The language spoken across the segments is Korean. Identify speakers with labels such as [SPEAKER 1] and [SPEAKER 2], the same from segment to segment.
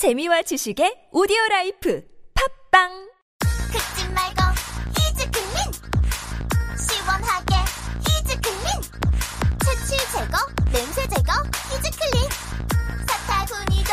[SPEAKER 1] 재미와 지식의 오디오 life 팟빵!
[SPEAKER 2] 긁지 말고 히즈 클린 시원하게 히즈 클린 체취 제거 냄새 제거 히즈 클린 사타구니도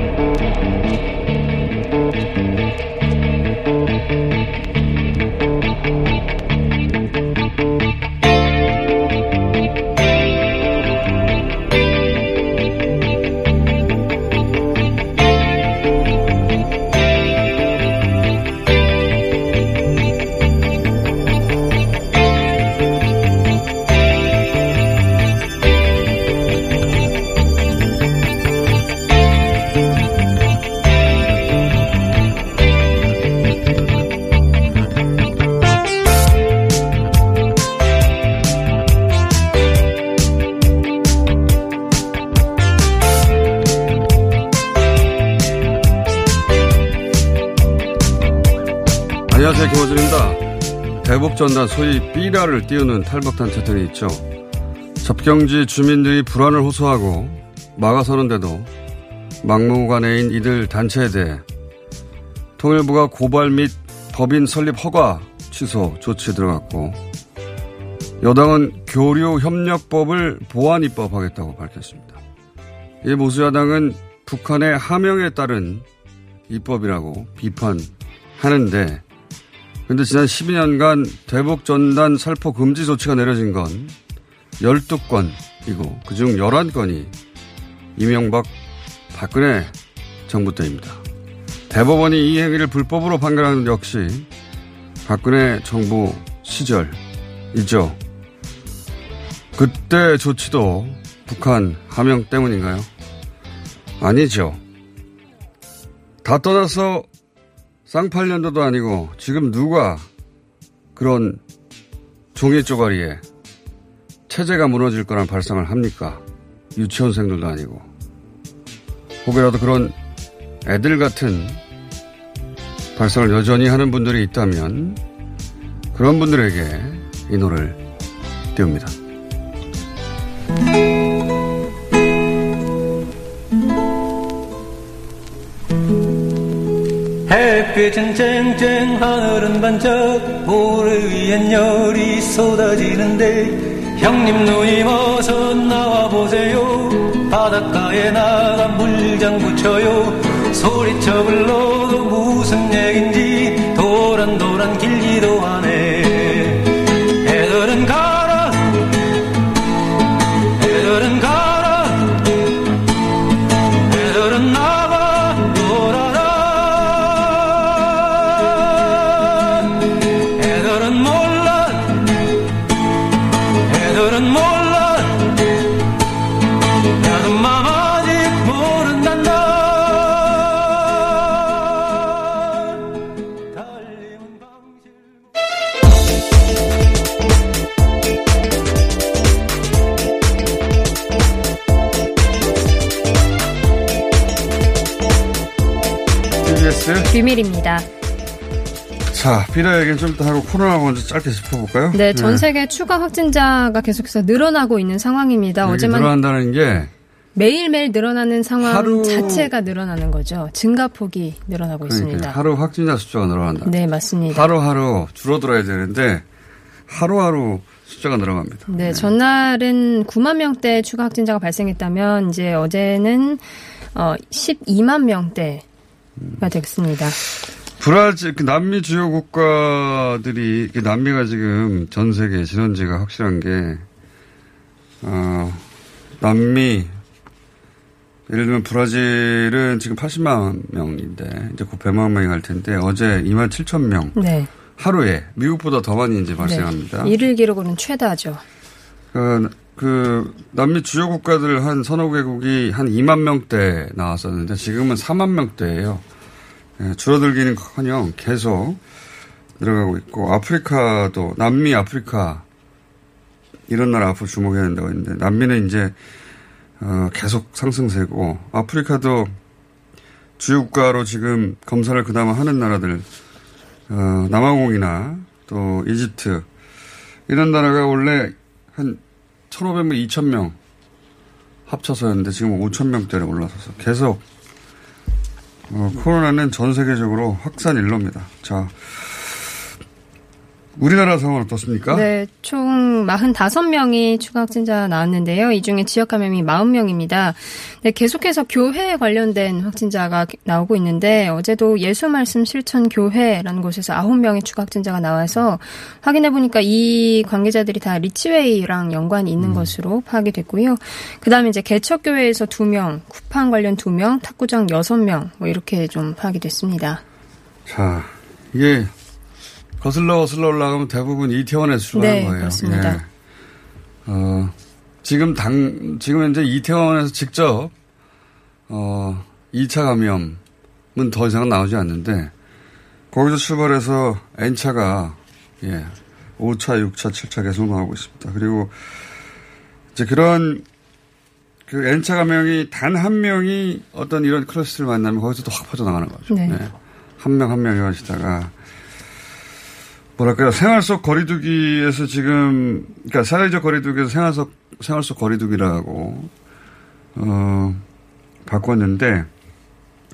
[SPEAKER 3] 대북전단 소위 삐라를 띄우는 탈북단체들이 있죠. 접경지 주민들이 불안을 호소하고 막아서는데도 막무가내인 이들 단체에 대해 통일부가 고발 및 법인 설립 허가 취소 조치에 들어갔고 여당은 교류 협력법을 보완 입법하겠다고 밝혔습니다. 이 보수야당은 북한의 하명에 따른 입법이라고 비판하는데 근데 지난 12년간 대북 전단 살포 금지 조치가 내려진 건 12건이고 그중 11건이 이명박 박근혜 정부 때입니다. 대법원이 이 행위를 불법으로 판결하는 역시 박근혜 정부 시절이죠. 그때 조치도 북한 하명 때문인가요? 아니죠. 다 떠나서 쌍팔년도도 아니고 지금 누가 그런 종이 쪼가리에 체제가 무너질 거란 발상을 합니까? 유치원생들도 아니고. 혹여라도 그런 애들 같은 발상을 여전히 하는 분들이 있다면 그런 분들에게 이 노래를 띄웁니다.
[SPEAKER 4] 햇빛은 쨍쨍 하늘은 반짝 모래 위엔 열이 쏟아지는데 형님 누님 어서 나와보세요. 바닷가에 나가 물장 붙여요. 소리쳐 불러도 무슨 얘긴지 도란도란 길기도 하네
[SPEAKER 3] TBS.
[SPEAKER 5] 비밀입니다.
[SPEAKER 3] 자, 비라 얘기는 좀 이따 하고 코로나 먼저 짧게 짚어볼까요?
[SPEAKER 5] 네, 전 세계 추가 확진자가 계속해서 늘어나고 있는 상황입니다. 어제만
[SPEAKER 3] 늘어난다는 게
[SPEAKER 5] 매일매일 늘어나는 상황
[SPEAKER 3] 하루-
[SPEAKER 5] 자체가 늘어나는 거죠. 증가폭이 늘어나고
[SPEAKER 3] 그러니까
[SPEAKER 5] 있습니다.
[SPEAKER 3] 하루 확진자 숫자가 늘어난다.
[SPEAKER 5] 네, 맞습니다.
[SPEAKER 3] 하루하루 줄어들어야 되는데 하루하루 숫자가 늘어갑니다.
[SPEAKER 5] 네, 전날은 9만 명대 추가 확진자가 발생했다면 이제 어제는 어 12만 명대 가 됐습니다.
[SPEAKER 3] 브라질 그 남미 주요 국가들이 그 남미가 지금 전 세계 진원지가 확실한 게 어, 남미 예를 들면 브라질은 지금 80만 명인데 이제 곧 100만 명이 갈 텐데 어제 2만 7천 명
[SPEAKER 5] 네.
[SPEAKER 3] 하루에 미국보다 더 많이 이제 발생합니다.
[SPEAKER 5] 네. 일일 기록으로는 최다죠.
[SPEAKER 3] 그, 그 남미 주요 국가들 한 서너 개국이 한 2만 명대 나왔었는데 지금은 4만 명대예요. 예, 줄어들기는커녕 계속 늘어가고 있고 아프리카도 남미 아프리카 이런 나라 앞으로 주목해야 된다고 했는데 남미는 이제 어, 계속 상승세고 아프리카도 주요 국가로 지금 검사를 그나마 하는 나라들 어, 남아공이나 또 이집트 이런 나라가 원래 한 1,500명, 2,000명 합쳐서였는데 지금 5,000명대로 올라서서 계속 어, 코로나는 전 세계적으로 확산 일로입니다. 자, 우리나라 상황은 어떻습니까?
[SPEAKER 5] 네, 총 45명이 추가 확진자 나왔는데요. 이 중에 지역 감염이 40명입니다. 네, 계속해서 교회에 관련된 확진자가 나오고 있는데 어제도 예수 말씀 실천 교회라는 곳에서 9명의 추가 확진자가 나와서 확인해 보니까 이 관계자들이 다 리치웨이랑 연관이 있는
[SPEAKER 3] 음.
[SPEAKER 5] 것으로 파악이 됐고요. 그다음에 이제 개척 교회에서 2명, 쿠팡 관련 2명, 탁구장 6명 뭐 이렇게 좀 파악이 됐습니다.
[SPEAKER 3] 자, 이게 거슬러 거슬러 올라가면 대부분 이태원에서 출발한
[SPEAKER 5] 네,
[SPEAKER 3] 거예요.
[SPEAKER 5] 그렇습니다.
[SPEAKER 3] 예. 어, 지금 당, 지금 현재 이태원에서 직접, 어, 2차 감염은 더 이상은 나오지 않는데, 거기서 출발해서 N차가, 예, 5차, 6차, 7차 계속 나오고 있습니다. 그리고 이제 그런 그 N차 감염이 단 한 명이 어떤 이런 클러스를 만나면 거기서 또 확 퍼져나가는 거죠.
[SPEAKER 5] 네.
[SPEAKER 3] 한명한명 이어지다가 뭐랄까요 생활 속 거리두기에서 지금 그러니까 사회적 거리두기에서 생활 속 생활 속 거리두기라고 어 바꿨는데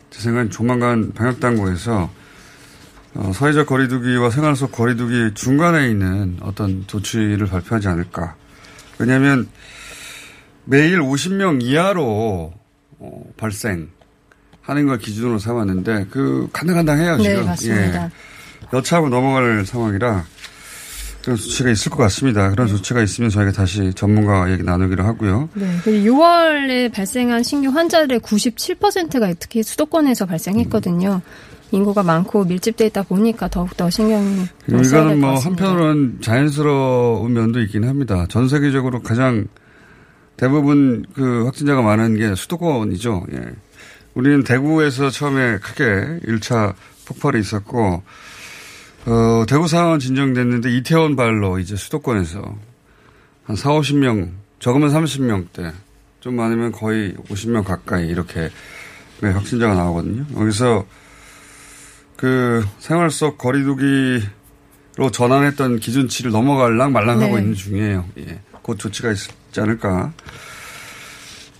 [SPEAKER 3] 제 생각엔 조만간 방역 당국에서 어, 사회적 거리두기와 생활 속 거리두기 중간에 있는 어떤 조치를 발표하지 않을까. 왜냐하면 매일 50명 이하로 어, 발생하는 걸 기준으로 삼았는데 그 간당간당해요 지금.
[SPEAKER 5] 네, 맞습니다.
[SPEAKER 3] 예. 여차하고 넘어갈 상황이라 그런 조치가 있을 것 같습니다. 그런 조치가 있으면 저희가 다시 전문가와 얘기 나누기로 하고요.
[SPEAKER 5] 네. 그리고 6월에 발생한 신규 환자들의 97%가 특히 수도권에서 발생했거든요. 인구가 많고 밀집돼 있다 보니까 더욱더 신경이
[SPEAKER 3] 이거는
[SPEAKER 5] 것
[SPEAKER 3] 뭐. 한편으로는 자연스러운 면도 있긴 합니다. 전 세계적으로 가장 대부분 그 확진자가 많은 게 수도권이죠. 예. 우리는 대구에서 처음에 크게 1차 폭발이 있었고, 어, 대구 상황은 진정됐는데 이태원 발로 이제 수도권에서 한 4, 50명, 적으면 30명대, 좀 많으면 거의 50명 가까이 이렇게 네, 확진자가 나오거든요. 여기서 그 생활 속 거리두기로 전환했던 기준치를 넘어갈랑 말랑하고
[SPEAKER 5] 네.
[SPEAKER 3] 있는 중이에요. 예. 곧 조치가 있지 않을까.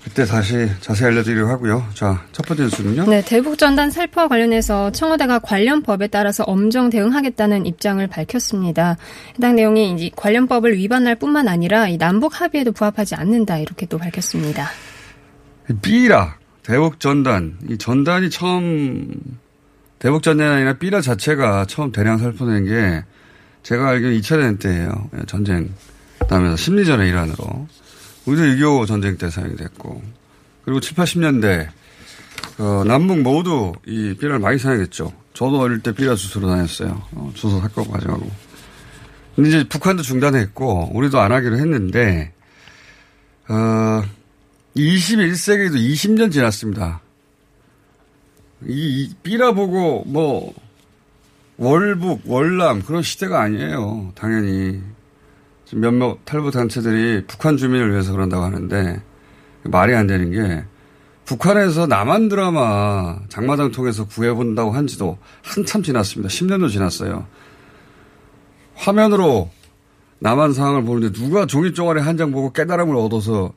[SPEAKER 3] 그때 다시 자세히 알려드리려고 하고요. 자, 첫 번째 뉴스는요.
[SPEAKER 5] 네, 대북 전단 살포와 관련해서 청와대가 관련 법에 따라서 엄정 대응하겠다는 입장을 밝혔습니다. 해당 내용이 이제 관련 법을 위반할 뿐만 아니라 이 남북 합의에도 부합하지 않는다 이렇게 또 밝혔습니다.
[SPEAKER 3] 삐라 대북 전단 이 전단이 처음 대북 전단이 아니라 삐라 자체가 처음 대량 살포된 게 제가 알기로는 2차 대전 때예요. 예, 전쟁 다음에서 심리전의 일환으로 우리도 6.25 전쟁 때 사용이 됐고 그리고 7, 80년대 어, 남북 모두 이 삐라를 많이 사용했죠. 저도 어릴 때 삐라 주소로 다녔어요. 어, 주소 삭고 가져가고. 근데 이제 북한도 중단했고 우리도 안 하기로 했는데 어, 21세기도 20년 지났습니다. 이, 이 삐라 보고 뭐 월북, 월남 그런 시대가 아니에요. 당연히 몇몇 탈북 단체들이 북한 주민을 위해서 그런다고 하는데 말이 안 되는 게 북한에서 남한 드라마 장마당 통해서 구해본다고 한 지도 한참 지났습니다. 10년도 지났어요. 화면으로 남한 상황을 보는데 누가 종이 쪼가리 한 장 보고 깨달음을 얻어서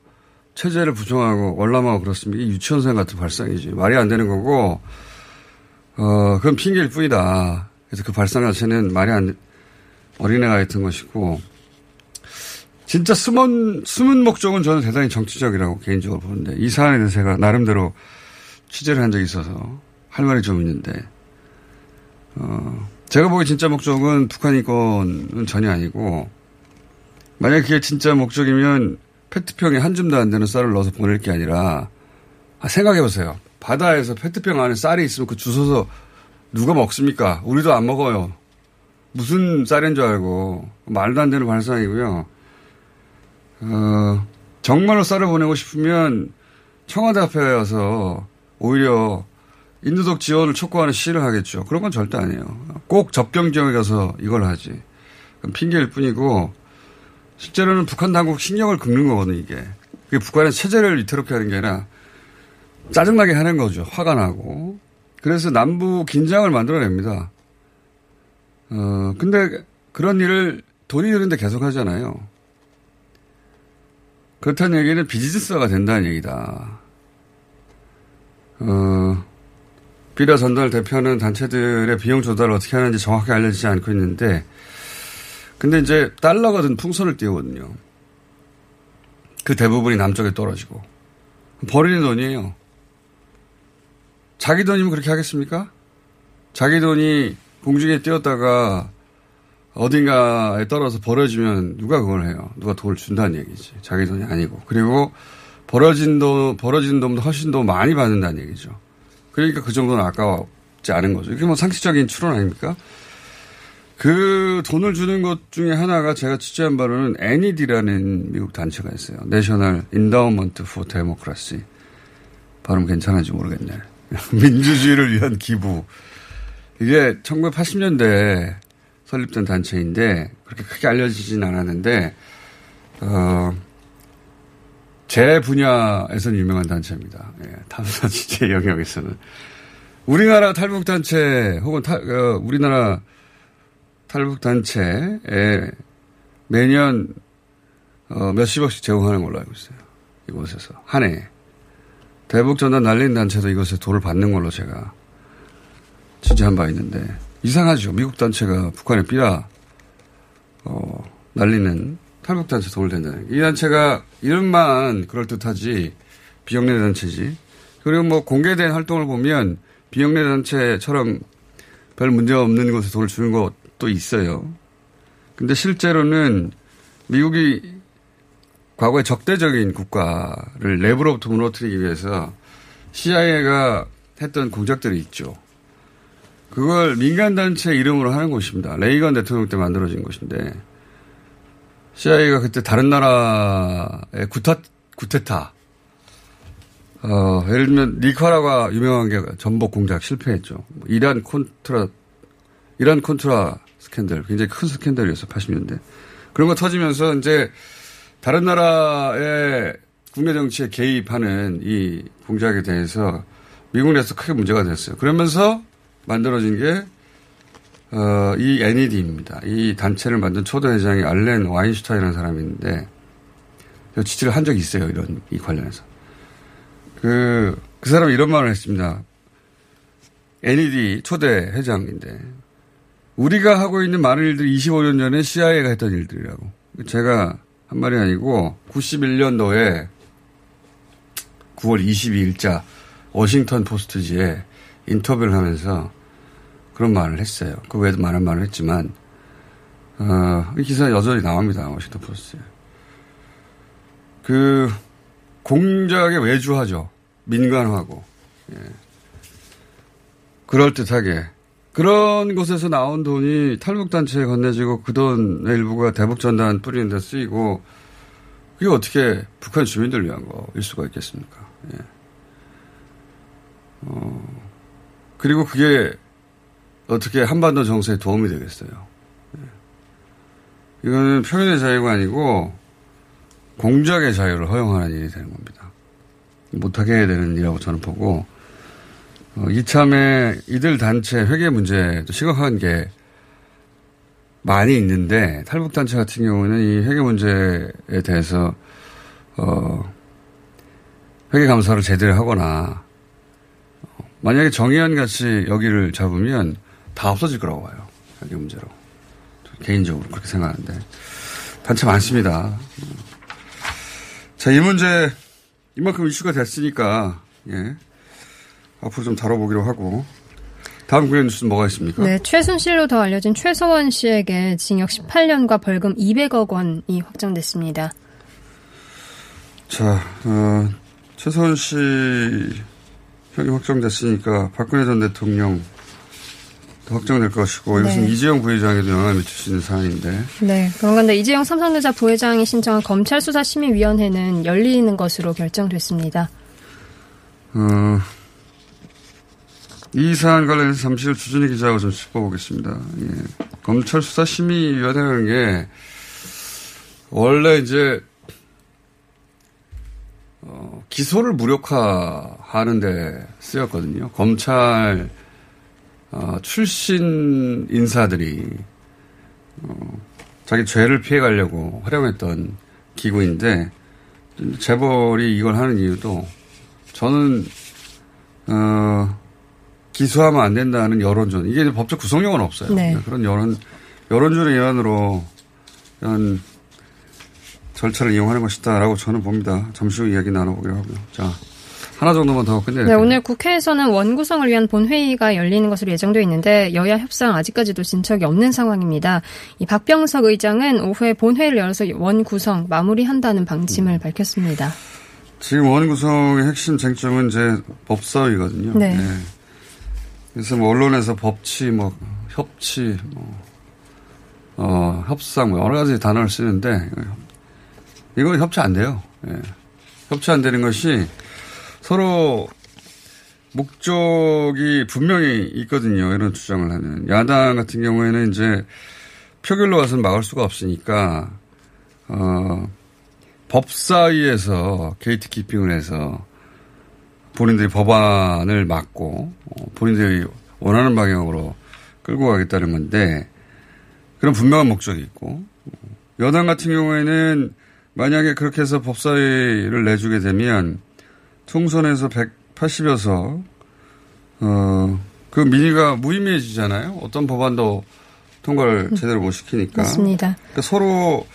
[SPEAKER 3] 체제를 부정하고 월남하고 그렇습니까? 이게 유치원생 같은 발상이지. 말이 안 되는 거고, 어, 그건 핑계일 뿐이다. 그래서 그 발상 자체는 말이 안, 어린애 같은 것이고, 진짜 숨은, 숨은 목적은 저는 대단히 정치적이라고 개인적으로 보는데 이 사안에 대해서 제가 나름대로 취재를 한 적이 있어서 할 말이 좀 있는데, 어, 제가 보기엔 진짜 목적은 북한 인권은 전혀 아니고, 만약 그게 진짜 목적이면 페트병에 한 줌도 안 되는 쌀을 넣어서 보낼 게 아니라, 아, 생각해보세요. 바다에서 페트병 안에 쌀이 있으면 그 주워서 누가 먹습니까? 우리도 안 먹어요. 무슨 쌀인 줄 알고. 말도 안 되는 발상이고요. 어, 정말로 쌀을 보내고 싶으면 청와대 앞에 와서 오히려 인도적 지원을 촉구하는 시를 하겠죠. 그런 건 절대 아니에요. 꼭 접경 지역에 가서 이걸 하지. 핑계일 뿐이고 실제로는 북한 당국 신경을 긁는 거거든요, 이게. 그게 북한의 체제를 위태롭게 하는 게 아니라 짜증나게 하는 거죠. 화가 나고. 그래서 남부 긴장을 만들어냅니다. 어, 근데 그런 일을 돈이 드는데 계속 하잖아요. 그렇다는 얘기는 비즈니스가 된다는 얘기다. 어, 비라 전달 대표하는 단체들의 비용 조달을 어떻게 하는지 정확히 알려지지 않고 있는데, 근데 이제 달러가 든 풍선을 띄우거든요. 그 대부분이 남쪽에 떨어지고. 버리는 돈이에요. 자기 돈이면 그렇게 하겠습니까? 자기 돈이 공중에 띄었다가 어딘가에 떨어져 버려지면 누가 그걸 해요? 누가 돈을 준다는 얘기지. 자기 돈이 아니고. 그리고 벌어진 돈, 벌어진 돈보다 훨씬 더 많이 받는다는 얘기죠. 그러니까 그 정도는 아까웠지 않은 거죠. 이게 뭐 상식적인 추론 아닙니까? 그 돈을 주는 것 중에 하나가 제가 취재한 바로는 NED라는 미국 단체가 있어요. National Endowment for Democracy. 발음 괜찮은지 모르겠네. 민주주의를 위한 기부. 이게 1980년대에 설립된 단체인데 그렇게 크게 알려지진 않았는데 어, 제 분야에서는 유명한 단체입니다. 예, 탐사 취재 영역에서는 우리나라 탈북 단체 혹은 타, 어, 우리나라 탈북 단체에 매년 어, 몇십억씩 제공하는 걸로 알고 있어요. 이곳에서 한 해. 대북 전단 날린 단체도 이것에 돈을 받는 걸로 제가 취재한 바 있는데 이상하죠. 미국 단체가 북한에 삐라 어, 날리는 탈북 단체 돈을 댄다는 이 단체가 이름만 그럴 듯하지 비영리 단체지. 그리고 뭐 공개된 활동을 보면 비영리 단체처럼 별 문제 없는 곳에 돈을 주는 것도 있어요. 근데 실제로는 미국이 과거에 적대적인 국가를 내부로부터 무너뜨리기 위해서 CIA가 했던 공작들이 있죠. 그걸 민간단체 이름으로 하는 것입니다. 레이건 대통령 때 만들어진 것인데, CIA가 그때 다른 나라의 구타, 구테타, 어, 예를 들면, 니카라가 유명한 게 전복 공작 실패했죠. 뭐 이란 콘트라, 이란 콘트라 스캔들, 굉장히 큰 스캔들이었어, 80년대. 그런 거 터지면서 이제 다른 나라의 국내 정치에 개입하는 이 공작에 대해서 미국 내에서 크게 문제가 됐어요. 그러면서 만들어진 게, 어, 이 NED입니다. 이 단체를 만든 초대 회장이 알렌 와인슈타이라는 사람이 있는데, 지지를 한 적이 있어요. 이런, 이 관련해서. 그, 그 사람이 이런 말을 했습니다. NED 초대 회장인데, 우리가 하고 있는 많은 일들이 25년 전에 CIA가 했던 일들이라고. 제가 한 말이 아니고, 91년도에 9월 22일자 워싱턴 포스트지에 인터뷰를 하면서 그런 말을 했어요. 그 외에도 많은 말을 했지만, 어, 이 기사 여전히 나옵니다. 워싱턴 포스트에. 그, 공작에 외주하죠. 민간화하고. 예. 그럴듯하게. 그런 곳에서 나온 돈이 탈북단체에 건네지고 그 돈의 일부가 대북전단 뿌리는 데 쓰이고, 그게 어떻게 북한 주민들 위한 거일 수가 있겠습니까? 예. 어, 그리고 그게 어떻게 한반도 정세에 도움이 되겠어요. 예. 이거는 표현의 자유가 아니고 공작의 자유를 허용하는 일이 되는 겁니다. 못하게 해야 되는 일이라고 저는 보고, 어, 이참에 이들 단체 회계 문제도 심각한 게 많이 있는데, 탈북 단체 같은 경우는 이 회계 문제에 대해서, 어, 회계 감사를 제대로 하거나, 어, 만약에 정의연 같이 여기를 잡으면 다 없어질 거라고 봐요. 회계 문제로. 개인적으로 그렇게 생각하는데. 단체 많습니다. 자, 이 문제 이만큼 이슈가 됐으니까 예. 앞으로 좀 다뤄보기로 하고 다음 구현 뉴스는 뭐가 있습니까?
[SPEAKER 5] 네, 최순실로 더 알려진 최서원 씨에게 징역 18년과 벌금 200억 원이 확정됐습니다.
[SPEAKER 3] 자, 어, 최서원 씨 형이 확정됐으니까 박근혜 전 대통령 확정될 것이고 이것은
[SPEAKER 5] 네.
[SPEAKER 3] 이재용 부회장에도 영향을 미칠 수 있는 사안인데
[SPEAKER 5] 네, 그런 건데 이재용 삼성전자 부회장이 신청한 검찰 수사 심의위원회는 열리는 것으로 결정됐습니다.
[SPEAKER 3] 어, 이 사안 관련해서 잠시 후 주준희 기자하고 좀 짚어보겠습니다. 예. 검찰 수사 심의위원회라는 게 원래 이제 어, 기소를 무력화하는 데 쓰였거든요. 검찰 어, 출신 인사들이 어, 자기 죄를 피해가려고 활용했던 기구인데 재벌이 이걸 하는 이유도 저는 어, 기소하면 안 된다는 여론전 이게 법적 구성력은 없어요.
[SPEAKER 5] 네.
[SPEAKER 3] 그런 여론 여론전의 일환으로 이런 절차를 이용하는 것이다라고 저는 봅니다. 잠시 후 이야기 나눠보기로 하고요. 자 하나 정도만 더 끝내야
[SPEAKER 5] 네, 오늘 국회에서는 원구성을 위한 본회의가 열리는 것으로 예정되어 있는데 여야 협상 아직까지도 진척이 없는 상황입니다. 이 박병석 의장은 오후에 본회의를 열어서 원구성 마무리한다는 방침을 밝혔습니다.
[SPEAKER 3] 지금 원구성의 핵심 쟁점은 이제 법사위거든요.
[SPEAKER 5] 네.
[SPEAKER 3] 그래서 뭐 언론에서 법치, 뭐 협치, 뭐 어, 협상, 뭐 여러 가지 단어를 쓰는데 이건 협치 안 돼요. 예. 협치 안 되는 것이 서로 목적이 분명히 있거든요. 이런 주장을 하는 야당 같은 경우에는 이제 표결로 와서는 막을 수가 없으니까 어, 법사위에서 gatekeeping을 해서 본인들이 법안을 막고 어, 본인들이 원하는 방향으로 끌고 가겠다는 건데 그런 분명한 목적이 있고 여당 같은 경우에는 만약에 그렇게 해서 법사위를 내주게 되면 총선에서 180여석 어, 그 민의가 무의미해지잖아요. 어떤 법안도 통과를 제대로 못 시키니까.
[SPEAKER 5] 맞습니다.
[SPEAKER 3] 그러니까 서로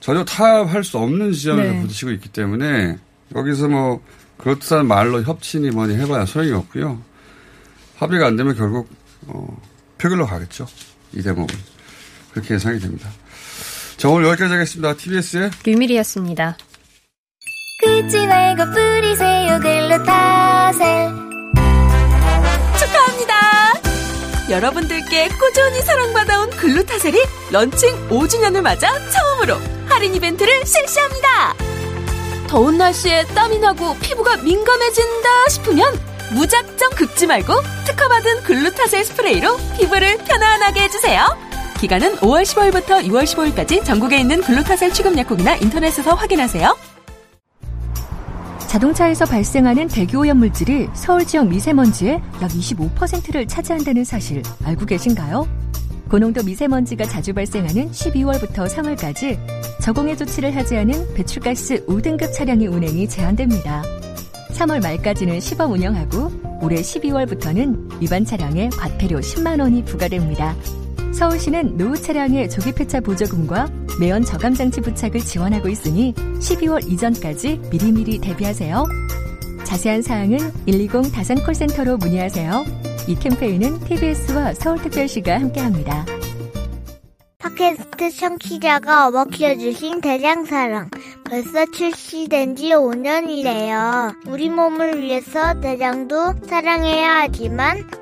[SPEAKER 3] 전혀 타협할 수 없는 지점에서
[SPEAKER 5] 네.
[SPEAKER 3] 부딪히고 있기 때문에 여기서 뭐 그렇다는 말로 협치니 뭐니 해봐야 소용이 없고요. 합의가 안 되면 결국 어, 표결로 가겠죠. 이 대목은 그렇게 예상이 됩니다. 자 오늘 여기까지 하겠습니다. TBS의
[SPEAKER 5] 류밀이었습니다.
[SPEAKER 2] 긁지 말고 뿌리세요 글루타셀
[SPEAKER 1] 축하합니다. 여러분들께 꾸준히 사랑받아온 글루타셀이 런칭 5주년을 맞아 처음으로 할인 이벤트를 실시합니다. 더운 날씨에 땀이 나고 피부가 민감해진다 싶으면 무작정 긁지 말고 특허받은 글루타셀 스프레이로 피부를 편안하게 해주세요. 기간은 5월 15일부터 6월 15일까지 전국에 있는 글루타셀 취급 약국이나 인터넷에서 확인하세요.
[SPEAKER 6] 자동차에서 발생하는 대기오염 물질이 서울 지역 미세먼지의 약 25%를 차지한다는 사실 알고 계신가요? 고농도 미세먼지가 자주 발생하는 12월부터 3월까지 저공해 조치를 하지 않은 배출가스 5등급 차량의 운행이 제한됩니다. 3월 말까지는 시범 운영하고 올해 12월부터는 위반 차량에 과태료 10만 원이 부과됩니다. 서울시는 노후 차량의 조기 폐차 보조금과 매연 저감 장치 부착을 지원하고 있으니 12월 이전까지 미리미리 대비하세요. 자세한 사항은 120 다산 콜센터로 문의하세요. 이 캠페인은 TBS와 서울특별시가 함께합니다.
[SPEAKER 2] 팟캐스트 청취자가 어머 키워주신 대장사랑 벌써 출시된 지 5년이래요. 우리 몸을 위해서 대장도 사랑해야 하지만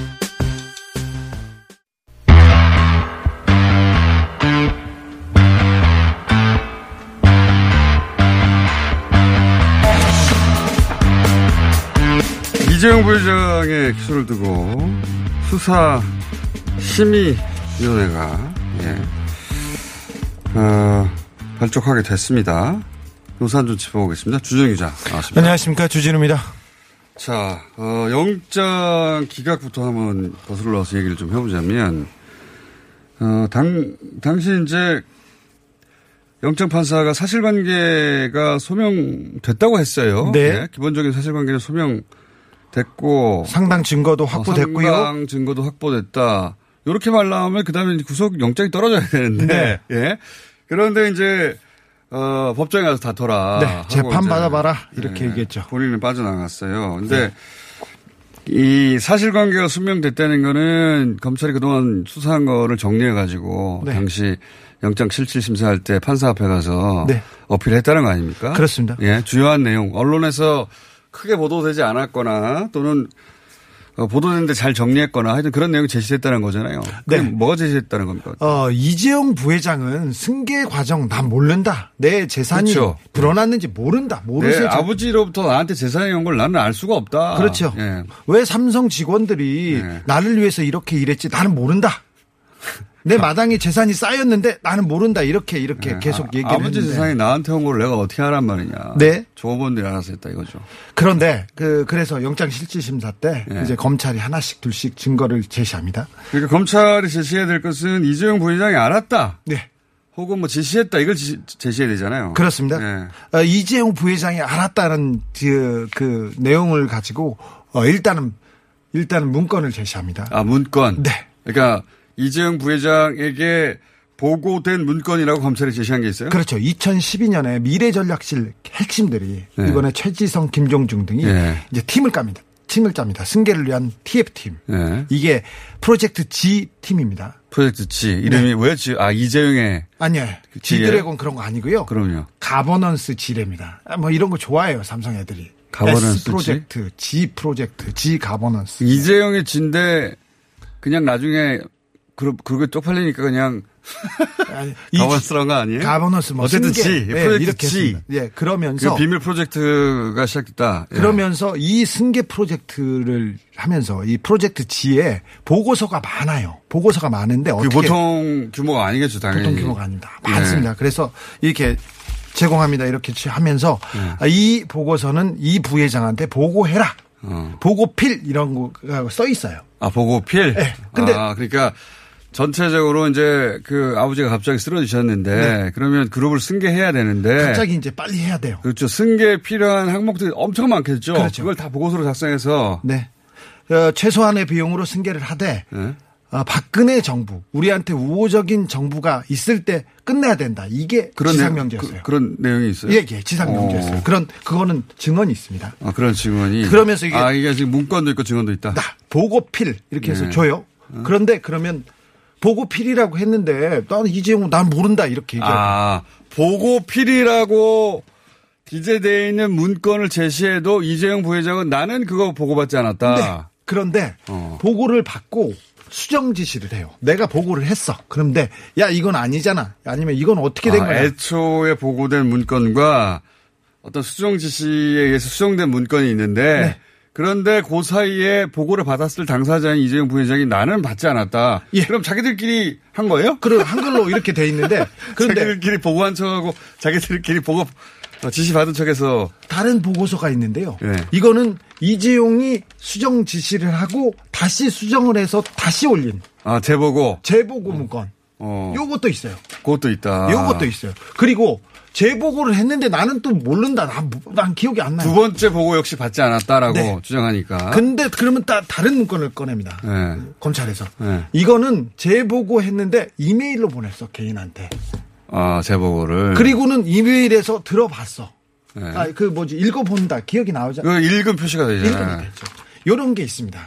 [SPEAKER 3] 이재용 부회장의 기소를 두고 수사 심의위원회가 예, 어, 발족하게 됐습니다. 요산 좀 짚어보겠습니다. 주정 기자 나왔습니다.
[SPEAKER 7] 안녕하십니까 주진우입니다.
[SPEAKER 3] 자, 어, 영장 기각부터 한번 거슬러서 얘기를 좀 해보자면, 어, 당, 당시 이제 영장 판사가 사실관계가 소명됐다고 했어요.
[SPEAKER 7] 네.
[SPEAKER 3] 예, 기본적인 사실관계는 소명 됐고.
[SPEAKER 7] 상당 증거도 확보됐고요.
[SPEAKER 3] 어, 상당 증거도 확보됐다. 이렇게 말 나오면 그 다음에 구속 영장이 떨어져야 되는데.
[SPEAKER 7] 네.
[SPEAKER 3] 예. 그런데 이제 어, 법정에 가서 다퉈라.
[SPEAKER 7] 네, 재판 받아봐라 이렇게
[SPEAKER 3] 예,
[SPEAKER 7] 얘기했죠.
[SPEAKER 3] 본인은 빠져나갔어요. 근데 이 사실관계가 수명됐다는 거는 검찰이 그동안 수사한 거를 정리해 가지고
[SPEAKER 7] 네.
[SPEAKER 3] 당시 영장 실질 심사할 때 판사 앞에 가서
[SPEAKER 7] 네.
[SPEAKER 3] 어필했다는 거 아닙니까?
[SPEAKER 7] 그렇습니다.
[SPEAKER 3] 예, 주요한 내용 언론에서 크게 보도되지 않았거나 또는 어, 보도됐는데 잘 정리했거나 하여튼 그런 내용이 제시됐다는 거잖아요.
[SPEAKER 7] 네.
[SPEAKER 3] 뭐가 제시됐다는 겁니까?
[SPEAKER 7] 어, 이재용 부회장은 승계 과정 난 모른다. 내 재산이
[SPEAKER 3] 그렇죠.
[SPEAKER 7] 불어났는지 모른다.
[SPEAKER 3] 내
[SPEAKER 7] 모르세요.
[SPEAKER 3] 아버지로부터 나한테 재산이 온 걸 나는 알 수가 없다.
[SPEAKER 7] 그렇죠.
[SPEAKER 3] 예.
[SPEAKER 7] 왜 삼성 직원들이
[SPEAKER 3] 네.
[SPEAKER 7] 나를 위해서 이렇게 일했지 나는 모른다. 내 마당에 재산이 쌓였는데 나는 모른다. 이렇게 이렇게 계속 얘기를
[SPEAKER 3] 네. 아, 아버지
[SPEAKER 7] 했는데.
[SPEAKER 3] 재산이 나한테 온 걸 내가 어떻게 하란 말이냐.
[SPEAKER 7] 네.
[SPEAKER 3] 조업원들이 알아서 했다 이거죠.
[SPEAKER 7] 그런데 그 그래서 영장 실질 심사 때
[SPEAKER 3] 네.
[SPEAKER 7] 이제 검찰이 하나씩 둘씩 증거를 제시합니다.
[SPEAKER 3] 그러니까 검찰이 제시해야 될 것은 이재용 부회장이 알았다.
[SPEAKER 7] 네.
[SPEAKER 3] 혹은 뭐 지시했다 이걸 지- 제시해야 되잖아요.
[SPEAKER 7] 그렇습니다.
[SPEAKER 3] 네.
[SPEAKER 7] 어, 이재용 부회장이 알았다는 그, 그 내용을 가지고 어, 일단은 일단은 문건을 제시합니다.
[SPEAKER 3] 아 문건.
[SPEAKER 7] 네.
[SPEAKER 3] 그러니까 이재용 부회장에게 보고된 문건이라고 검찰이 제시한 게 있어요?
[SPEAKER 7] 그렇죠. 2012년에 미래전략실 핵심들이
[SPEAKER 3] 네.
[SPEAKER 7] 이번에 최지성, 김종중 등이
[SPEAKER 3] 네.
[SPEAKER 7] 이제 팀을 깝니다. 팀을 짭니다. 승계를 위한 TF팀.
[SPEAKER 3] 네.
[SPEAKER 7] 이게 프로젝트 G 팀입니다.
[SPEAKER 3] 프로젝트 G 이름이 왜 G? 아 이재용의
[SPEAKER 7] 아니요.
[SPEAKER 3] G예요?
[SPEAKER 7] G드래곤 그런 거 아니고요.
[SPEAKER 3] 그럼요.
[SPEAKER 7] governance G래입니다. 아, 뭐 이런 거 좋아해요. 삼성 애들이.
[SPEAKER 3] governance
[SPEAKER 7] S 프로젝트, G 프로젝트, G governance.
[SPEAKER 3] 이재용의 G인데 그냥 나중에 그 그게 쪽팔리니까 그냥
[SPEAKER 7] 이
[SPEAKER 3] governance란 거 아니에요?
[SPEAKER 7] 가버넌스 뭐
[SPEAKER 3] 어쨌든
[SPEAKER 7] 승계.
[SPEAKER 3] G
[SPEAKER 7] 네,
[SPEAKER 3] 프로젝트
[SPEAKER 7] 이렇게. 했습니다. 예, 그러면서
[SPEAKER 3] 그 비밀 프로젝트가 시작됐다. 예.
[SPEAKER 7] 그러면서 이 승계 프로젝트를 하면서 이 프로젝트 G에 보고서가 많아요. 보고서가 많은데
[SPEAKER 3] 그
[SPEAKER 7] 어떻게
[SPEAKER 3] 보통 규모가 아니겠죠, 당연히.
[SPEAKER 7] 보통 규모가 아닙니다.
[SPEAKER 3] 예.
[SPEAKER 7] 많습니다. 그래서 이렇게 제공합니다. 이렇게 하면서
[SPEAKER 3] 예.
[SPEAKER 7] 아, 이 보고서는 이 부회장한테 보고해라.
[SPEAKER 3] 어.
[SPEAKER 7] 보고필 이런 거가 써 있어요.
[SPEAKER 3] 아, 보고필?
[SPEAKER 7] 네. 근데-
[SPEAKER 3] 아, 그러니까 전체적으로 이제 그 아버지가 갑자기 쓰러지셨는데 그러면 그룹을 승계해야 되는데
[SPEAKER 7] 네. 갑자기 이제 빨리 해야 돼요.
[SPEAKER 3] 그렇죠. 승계에 필요한 항목들이 엄청 많겠죠.
[SPEAKER 7] 그렇죠.
[SPEAKER 3] 그걸 다 보고서로 작성해서
[SPEAKER 7] 네. 어, 최소한의 비용으로 승계를 하되
[SPEAKER 3] 네.
[SPEAKER 7] 어, 박근혜 정부 우리한테 우호적인 정부가 있을 때 끝내야 된다. 이게
[SPEAKER 3] 그런
[SPEAKER 7] 지상명제였어요.
[SPEAKER 3] 그, 런 내용이 있어요.
[SPEAKER 7] 예, 예, 지상명제였어요.
[SPEAKER 3] 어.
[SPEAKER 7] 그런 그거는 증언이 있습니다.
[SPEAKER 3] 아, 그런 증언이.
[SPEAKER 7] 그러면서 이게-
[SPEAKER 3] 아, 이게 지금 문건도 있고 증언도 있다.
[SPEAKER 7] 나 보고필 이렇게 해서
[SPEAKER 3] 네.
[SPEAKER 7] 줘요. 그런데 그러면 보고 필이라고 했는데 나는 이재용 난 모른다 이렇게 얘기하고
[SPEAKER 3] 아, 보고 필이라고 기재되어 있는 문건을 제시해도 이재용 부회장은 나는 그거 보고받지 않았다.
[SPEAKER 7] 네. 그런데
[SPEAKER 3] 어.
[SPEAKER 7] 보고를 받고 수정 지시를 해요. 내가 보고를 했어. 그런데 야 이건 아니잖아. 아니면 이건 어떻게 된
[SPEAKER 3] 아,
[SPEAKER 7] 거야?
[SPEAKER 3] 애초에 보고된 문건과 어떤 수정 지시에 의해서 수정된 문건이 있는데
[SPEAKER 7] 네.
[SPEAKER 3] 그런데 그 사이에 보고를 받았을 당사자인 이재용 부회장이 나는 받지 않았다.
[SPEAKER 7] 예.
[SPEAKER 3] 그럼 자기들끼리 한 거예요?
[SPEAKER 7] 그리고 한글로 이렇게 돼 있는데 그런데
[SPEAKER 3] 자기들끼리 보고한 척하고 자기들끼리 보고 어, 지시 받은 척해서
[SPEAKER 7] 다른 보고서가 있는데요.
[SPEAKER 3] 네.
[SPEAKER 7] 이거는 이재용이 수정 지시를 하고 다시 수정을 해서 다시 올린
[SPEAKER 3] 아 재보고
[SPEAKER 7] 재보고 문건.
[SPEAKER 3] 어
[SPEAKER 7] 요것도 있어요.
[SPEAKER 3] 그것도 있다.
[SPEAKER 7] 요것도 있어요. 그리고 재보고를 했는데 나는 또 모른다. 난, 난 기억이 안 나요.
[SPEAKER 3] 두 번째 보고 역시 받지 않았다라고
[SPEAKER 7] 네.
[SPEAKER 3] 주장하니까.
[SPEAKER 7] 근데 그러면 다, 다른 문건을 꺼냅니다.
[SPEAKER 3] 네.
[SPEAKER 7] 검찰에서.
[SPEAKER 3] 네.
[SPEAKER 7] 이거는 재보고 했는데 이메일로 보냈어, 개인한테.
[SPEAKER 3] 아 재보고를.
[SPEAKER 7] 그리고는 이메일에서 들어봤어.
[SPEAKER 3] 네.
[SPEAKER 7] 아, 그 뭐지, 읽어본다. 기억이 나오잖아.
[SPEAKER 3] 그 읽은 표시가 되잖아요.
[SPEAKER 7] 읽으면 되죠. 요런 게 있습니다.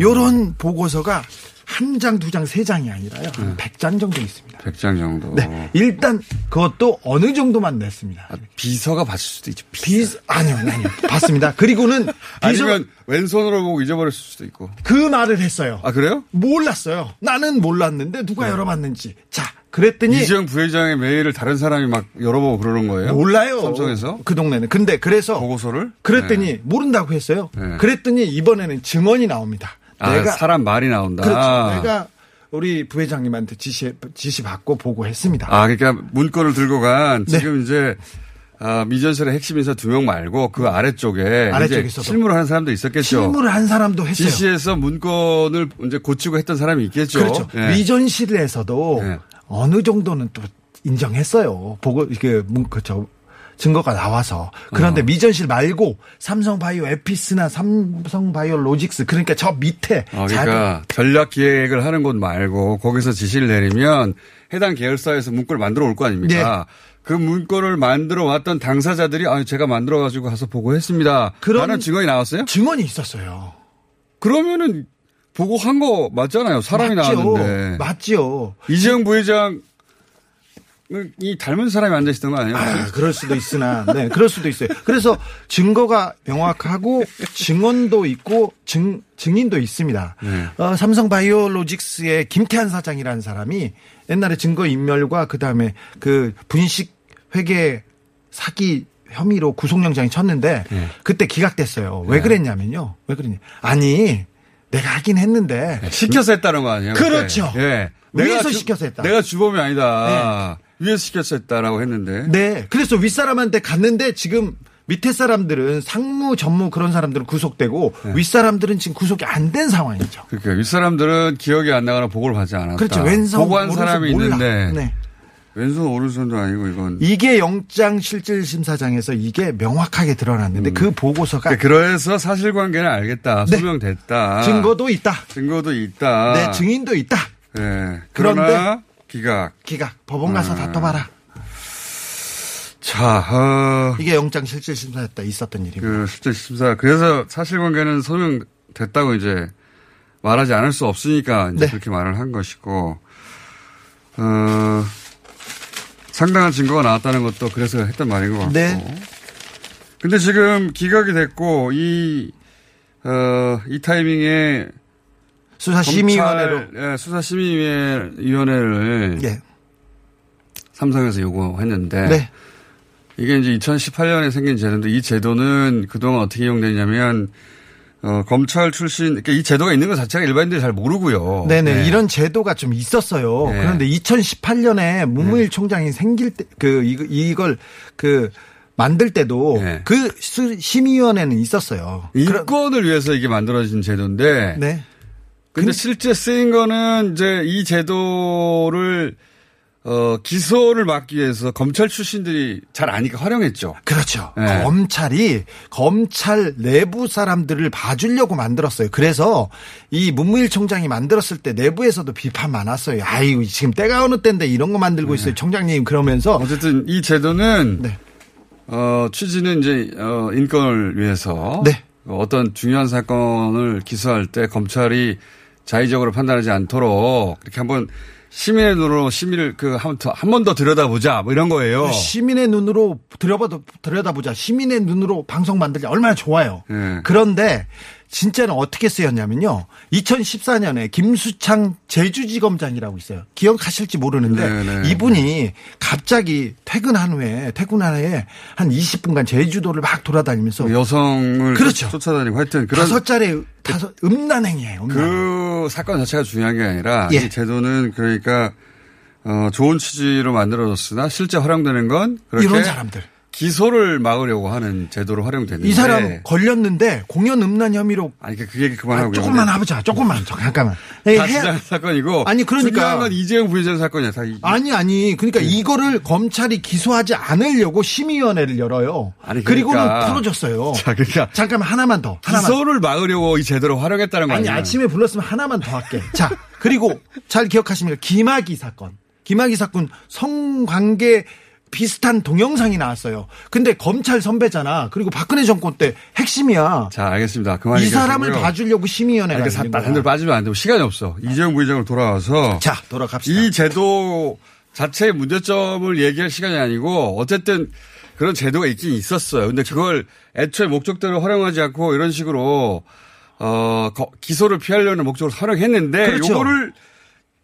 [SPEAKER 7] 요런 보고서가 한 장, 두 장, 세 장이 아니라요. 한 100장 정도 있습니다.
[SPEAKER 3] 100장 정도.
[SPEAKER 7] 네. 일단 그것도 어느 정도만 냈습니다.
[SPEAKER 3] 아, 비서가 봤을 수도 있죠.
[SPEAKER 7] 비 아니요, 아니요. 봤습니다. 그리고는 비서
[SPEAKER 3] 아니면 왼손으로 보고 잊어버렸을 수도 있고.
[SPEAKER 7] 그 말을 했어요.
[SPEAKER 3] 아 그래요?
[SPEAKER 7] 몰랐어요. 나는 몰랐는데 누가 열어봤는지. 자, 그랬더니
[SPEAKER 3] 이재용 부회장의 메일을 다른 사람이 막 열어보고 그러는 거예요?
[SPEAKER 7] 몰라요.
[SPEAKER 3] 삼성에서
[SPEAKER 7] 그 동네는. 근데 그래서
[SPEAKER 3] 보고서를
[SPEAKER 7] 그랬더니
[SPEAKER 3] 네.
[SPEAKER 7] 모른다고 했어요.
[SPEAKER 3] 네.
[SPEAKER 7] 그랬더니 이번에는 증언이 나옵니다.
[SPEAKER 3] 아,
[SPEAKER 7] 내가
[SPEAKER 3] 사람 말이 나온다.
[SPEAKER 7] 그렇죠. 내가 우리 부회장님한테 지시 지시 받고 보고했습니다.
[SPEAKER 3] 아, 그러니까 문건을 들고 간
[SPEAKER 7] 네.
[SPEAKER 3] 지금 이제 아, 미전설의 핵심 인사 두 명 말고 그 아래쪽에
[SPEAKER 7] 아래쪽에.
[SPEAKER 3] 실무를 하는 사람도 있었겠죠.
[SPEAKER 7] 실무를 한 사람도 했어요.
[SPEAKER 3] 지시해서 문건을 이제 고치고 했던 사람이 있겠죠.
[SPEAKER 7] 그렇죠.
[SPEAKER 3] 예.
[SPEAKER 7] 위전실에서도
[SPEAKER 3] 네.
[SPEAKER 7] 어느 정도는 또 인정했어요. 보고 이게 문- 그저 증거가 나와서 그런데
[SPEAKER 3] 어.
[SPEAKER 7] 미전실 말고 삼성바이오 에피스나 삼성바이오 로직스 그러니까 저 밑에
[SPEAKER 3] 어, 그러니까 전략 기획을 하는 곳 말고 거기서 지시를 내리면 해당 계열사에서 문건을 만들어 올 거 아닙니까?
[SPEAKER 7] 네.
[SPEAKER 3] 그 문건을 만들어 왔던 당사자들이 아 제가 만들어 가지고 가서 보고했습니다. 라는 증언이 나왔어요?
[SPEAKER 7] 증언이 있었어요.
[SPEAKER 3] 그러면은 보고 한 거 맞잖아요. 사람이
[SPEAKER 7] 맞죠.
[SPEAKER 3] 나왔는데.
[SPEAKER 7] 맞지요.
[SPEAKER 3] 이재용 부회장 이 닮은 사람이 앉아 있었던 거 아니에요?
[SPEAKER 7] 아, 그럴 수도 있으나, 네, 그럴 수도 있어요. 그래서 증거가 명확하고 증언도 있고 증, 증인도 있습니다.
[SPEAKER 3] 네.
[SPEAKER 7] 어, 삼성 바이오로직스의 김태한 사장이라는 사람이 옛날에 증거 인멸과 그 다음에 그 분식 회계 사기 혐의로 구속영장이 쳤는데
[SPEAKER 3] 네.
[SPEAKER 7] 그때 기각됐어요. 왜 그랬냐면요. 왜 그랬냐. 아니, 내가 하긴 했는데.
[SPEAKER 3] 시켜서 했다는 거 아니에요?
[SPEAKER 7] 그렇죠.
[SPEAKER 3] 예.
[SPEAKER 7] 위에서
[SPEAKER 3] 주-
[SPEAKER 7] 시켜서 했다.
[SPEAKER 3] 내가 주범이 아니다. 위에서 시켜서 했다라고 했는데.
[SPEAKER 7] 네. 그래서 윗사람한테 갔는데 지금 밑에 사람들은 상무, 전무 그런 사람들은 구속되고
[SPEAKER 3] 네.
[SPEAKER 7] 윗사람들은 지금 구속이 안 된 상황이죠.
[SPEAKER 3] 그러니까 윗사람들은 기억이 안 나거나 보고를 받지 않았다.
[SPEAKER 7] 그렇죠. 왼손,
[SPEAKER 3] 보고한 사람이
[SPEAKER 7] 몰라.
[SPEAKER 3] 있는데
[SPEAKER 7] 네.
[SPEAKER 3] 왼손 오른손도 아니고 이건
[SPEAKER 7] 이게 영장 실질 심사장에서 이게 명확하게 드러났는데 그 보고서가
[SPEAKER 3] 그래서 사실관계는 알겠다.
[SPEAKER 7] 네.
[SPEAKER 3] 소명됐다.
[SPEAKER 7] 증거도 있다.
[SPEAKER 3] 증거도 있다.
[SPEAKER 7] 네, 증인도 있다.
[SPEAKER 3] 네.
[SPEAKER 7] 그런데
[SPEAKER 3] 기각.
[SPEAKER 7] 기각 법원 가서
[SPEAKER 3] 음.
[SPEAKER 7] 다퉈봐라.
[SPEAKER 3] 자, 어,
[SPEAKER 7] 이게 영장 실질 심사였다 있었던 일입니다.
[SPEAKER 3] 그 실제 심사 그래서 사실관계는 소명됐다고 이제 말하지 않을 수 없으니까 이제
[SPEAKER 7] 네.
[SPEAKER 3] 그렇게 말을 한 것이고 어, 상당한 증거가 나왔다는 것도 그래서 했던 말인 것 같고.
[SPEAKER 7] 네.
[SPEAKER 3] 근데 지금 기각이 됐고 이 어, 이 타이밍에
[SPEAKER 7] 수사심의위원회로
[SPEAKER 3] 예, 수사심의위원회를
[SPEAKER 7] 예.
[SPEAKER 3] 삼성에서 요구했는데
[SPEAKER 7] 네.
[SPEAKER 3] 이게 이제 2018년에 생긴 제도인데 이 제도는 그동안 어떻게 이용되냐면 어, 검찰 출신 그러니까 이 제도가 있는 것 자체가 일반인들이 잘 모르고요.
[SPEAKER 7] 네네
[SPEAKER 3] 네.
[SPEAKER 7] 이런 제도가 좀 있었어요.
[SPEAKER 3] 네.
[SPEAKER 7] 그런데 2018년에 문무일 총장이 생길 때 그 이걸 그 만들 때도
[SPEAKER 3] 네.
[SPEAKER 7] 그 수- 심의위원회는 있었어요.
[SPEAKER 3] 인권을 위해서 이게 만들어진 제도인데
[SPEAKER 7] 네.
[SPEAKER 3] 근데 실제 쓰인 거는 이제 이 제도를 어, 기소를 막기 위해서 검찰 출신들이 잘 아니까 활용했죠.
[SPEAKER 7] 그렇죠.
[SPEAKER 3] 네.
[SPEAKER 7] 검찰이 검찰 내부 사람들을 봐주려고 만들었어요. 그래서 이 문무일 총장이 만들었을 때 내부에서도 비판 많았어요. 아이고 지금 때가 어느 때인데 이런 거 만들고 있어요, 총장님 그러면서
[SPEAKER 3] 네. 어쨌든 이 제도는
[SPEAKER 7] 네.
[SPEAKER 3] 어, 취지는 이제 어, 인권을 위해서
[SPEAKER 7] 네.
[SPEAKER 3] 어떤 중요한 사건을 기소할 때 검찰이 자의적으로 판단하지 않도록 이렇게 한번 시민의 눈으로 심의를 그한한 번 더 들여다보자 뭐 이런 거예요.
[SPEAKER 7] 시민의 눈으로 들여봐도 들여다보자. 시민의 눈으로 방송 만들자 얼마나 좋아요.
[SPEAKER 3] 네.
[SPEAKER 7] 그런데 진짜는 어떻게 쓰였냐면요. 2014년에 김수창 제주지검장이라고 있어요. 기억하실지 모르는데
[SPEAKER 3] 네, 네.
[SPEAKER 7] 이분이 갑자기 퇴근한 후에 퇴근한 후에 한 20분간 제주도를 막 돌아다니면서
[SPEAKER 3] 여성을
[SPEAKER 7] 그렇죠.
[SPEAKER 3] 쫓아다니고 하여튼 그런
[SPEAKER 7] 다섯 자리 다섯 음란행이에요. 음란.
[SPEAKER 3] 그 사건 자체가 중요한 게 아니라
[SPEAKER 7] 예.
[SPEAKER 3] 이 제도는 그러니까 어, 좋은 취지로 만들어졌으나 실제 활용되는 건
[SPEAKER 7] 이런 사람들.
[SPEAKER 3] 기소를 막으려고 하는 제도로 활용됐는데
[SPEAKER 7] 이 사람 걸렸는데 공연 음란 혐의로
[SPEAKER 3] 아니 그 얘기 그만하고
[SPEAKER 7] 아, 조금만 해보자. 조금만 잠깐만. 예,
[SPEAKER 3] 다
[SPEAKER 7] 해야-
[SPEAKER 3] 시장 사건이고
[SPEAKER 7] 아니, 그러니까.
[SPEAKER 3] 중요한 건 이재용 부회장 사건이야. 다 이-
[SPEAKER 7] 아니 아니 그러니까 이거를 검찰이 기소하지 않으려고 심의위원회를 열어요.
[SPEAKER 3] 아니,
[SPEAKER 7] 그리고는
[SPEAKER 3] 그러니까.
[SPEAKER 7] 풀어줬어요.
[SPEAKER 3] 자, 그러니까
[SPEAKER 7] 잠깐만 하나만 더. 하나만.
[SPEAKER 3] 기소를 막으려고 이 제도를 활용했다는 거
[SPEAKER 7] 아니
[SPEAKER 3] 아니야?
[SPEAKER 7] 아침에 불렀으면 하나만 더 할게. 자 그리고 잘 기억하십니까? 김학의 사건. 김학의 사건 성관계 비슷한 동영상이 나왔어요. 근데 검찰 선배잖아. 그리고 박근혜 정권 때 핵심이야.
[SPEAKER 3] 자, 알겠습니다. 그만
[SPEAKER 7] 이 사람을
[SPEAKER 3] 얘기하시고요.
[SPEAKER 7] 봐주려고 심의위원회가 거야.
[SPEAKER 3] 단들 빠지면 안 되고 시간이 없어. 이재용 부회장으로 돌아와서
[SPEAKER 7] 자 돌아갑시다.
[SPEAKER 3] 이 제도 자체의 문제점을 얘기할 시간이 아니고 어쨌든 그런 제도가 있긴 있었어요. 근데 그걸 애초에 목적대로 활용하지 않고 이런 식으로 어 거- 기소를 피하려는 목적으로 활용했는데
[SPEAKER 7] 그렇죠.
[SPEAKER 3] 요거를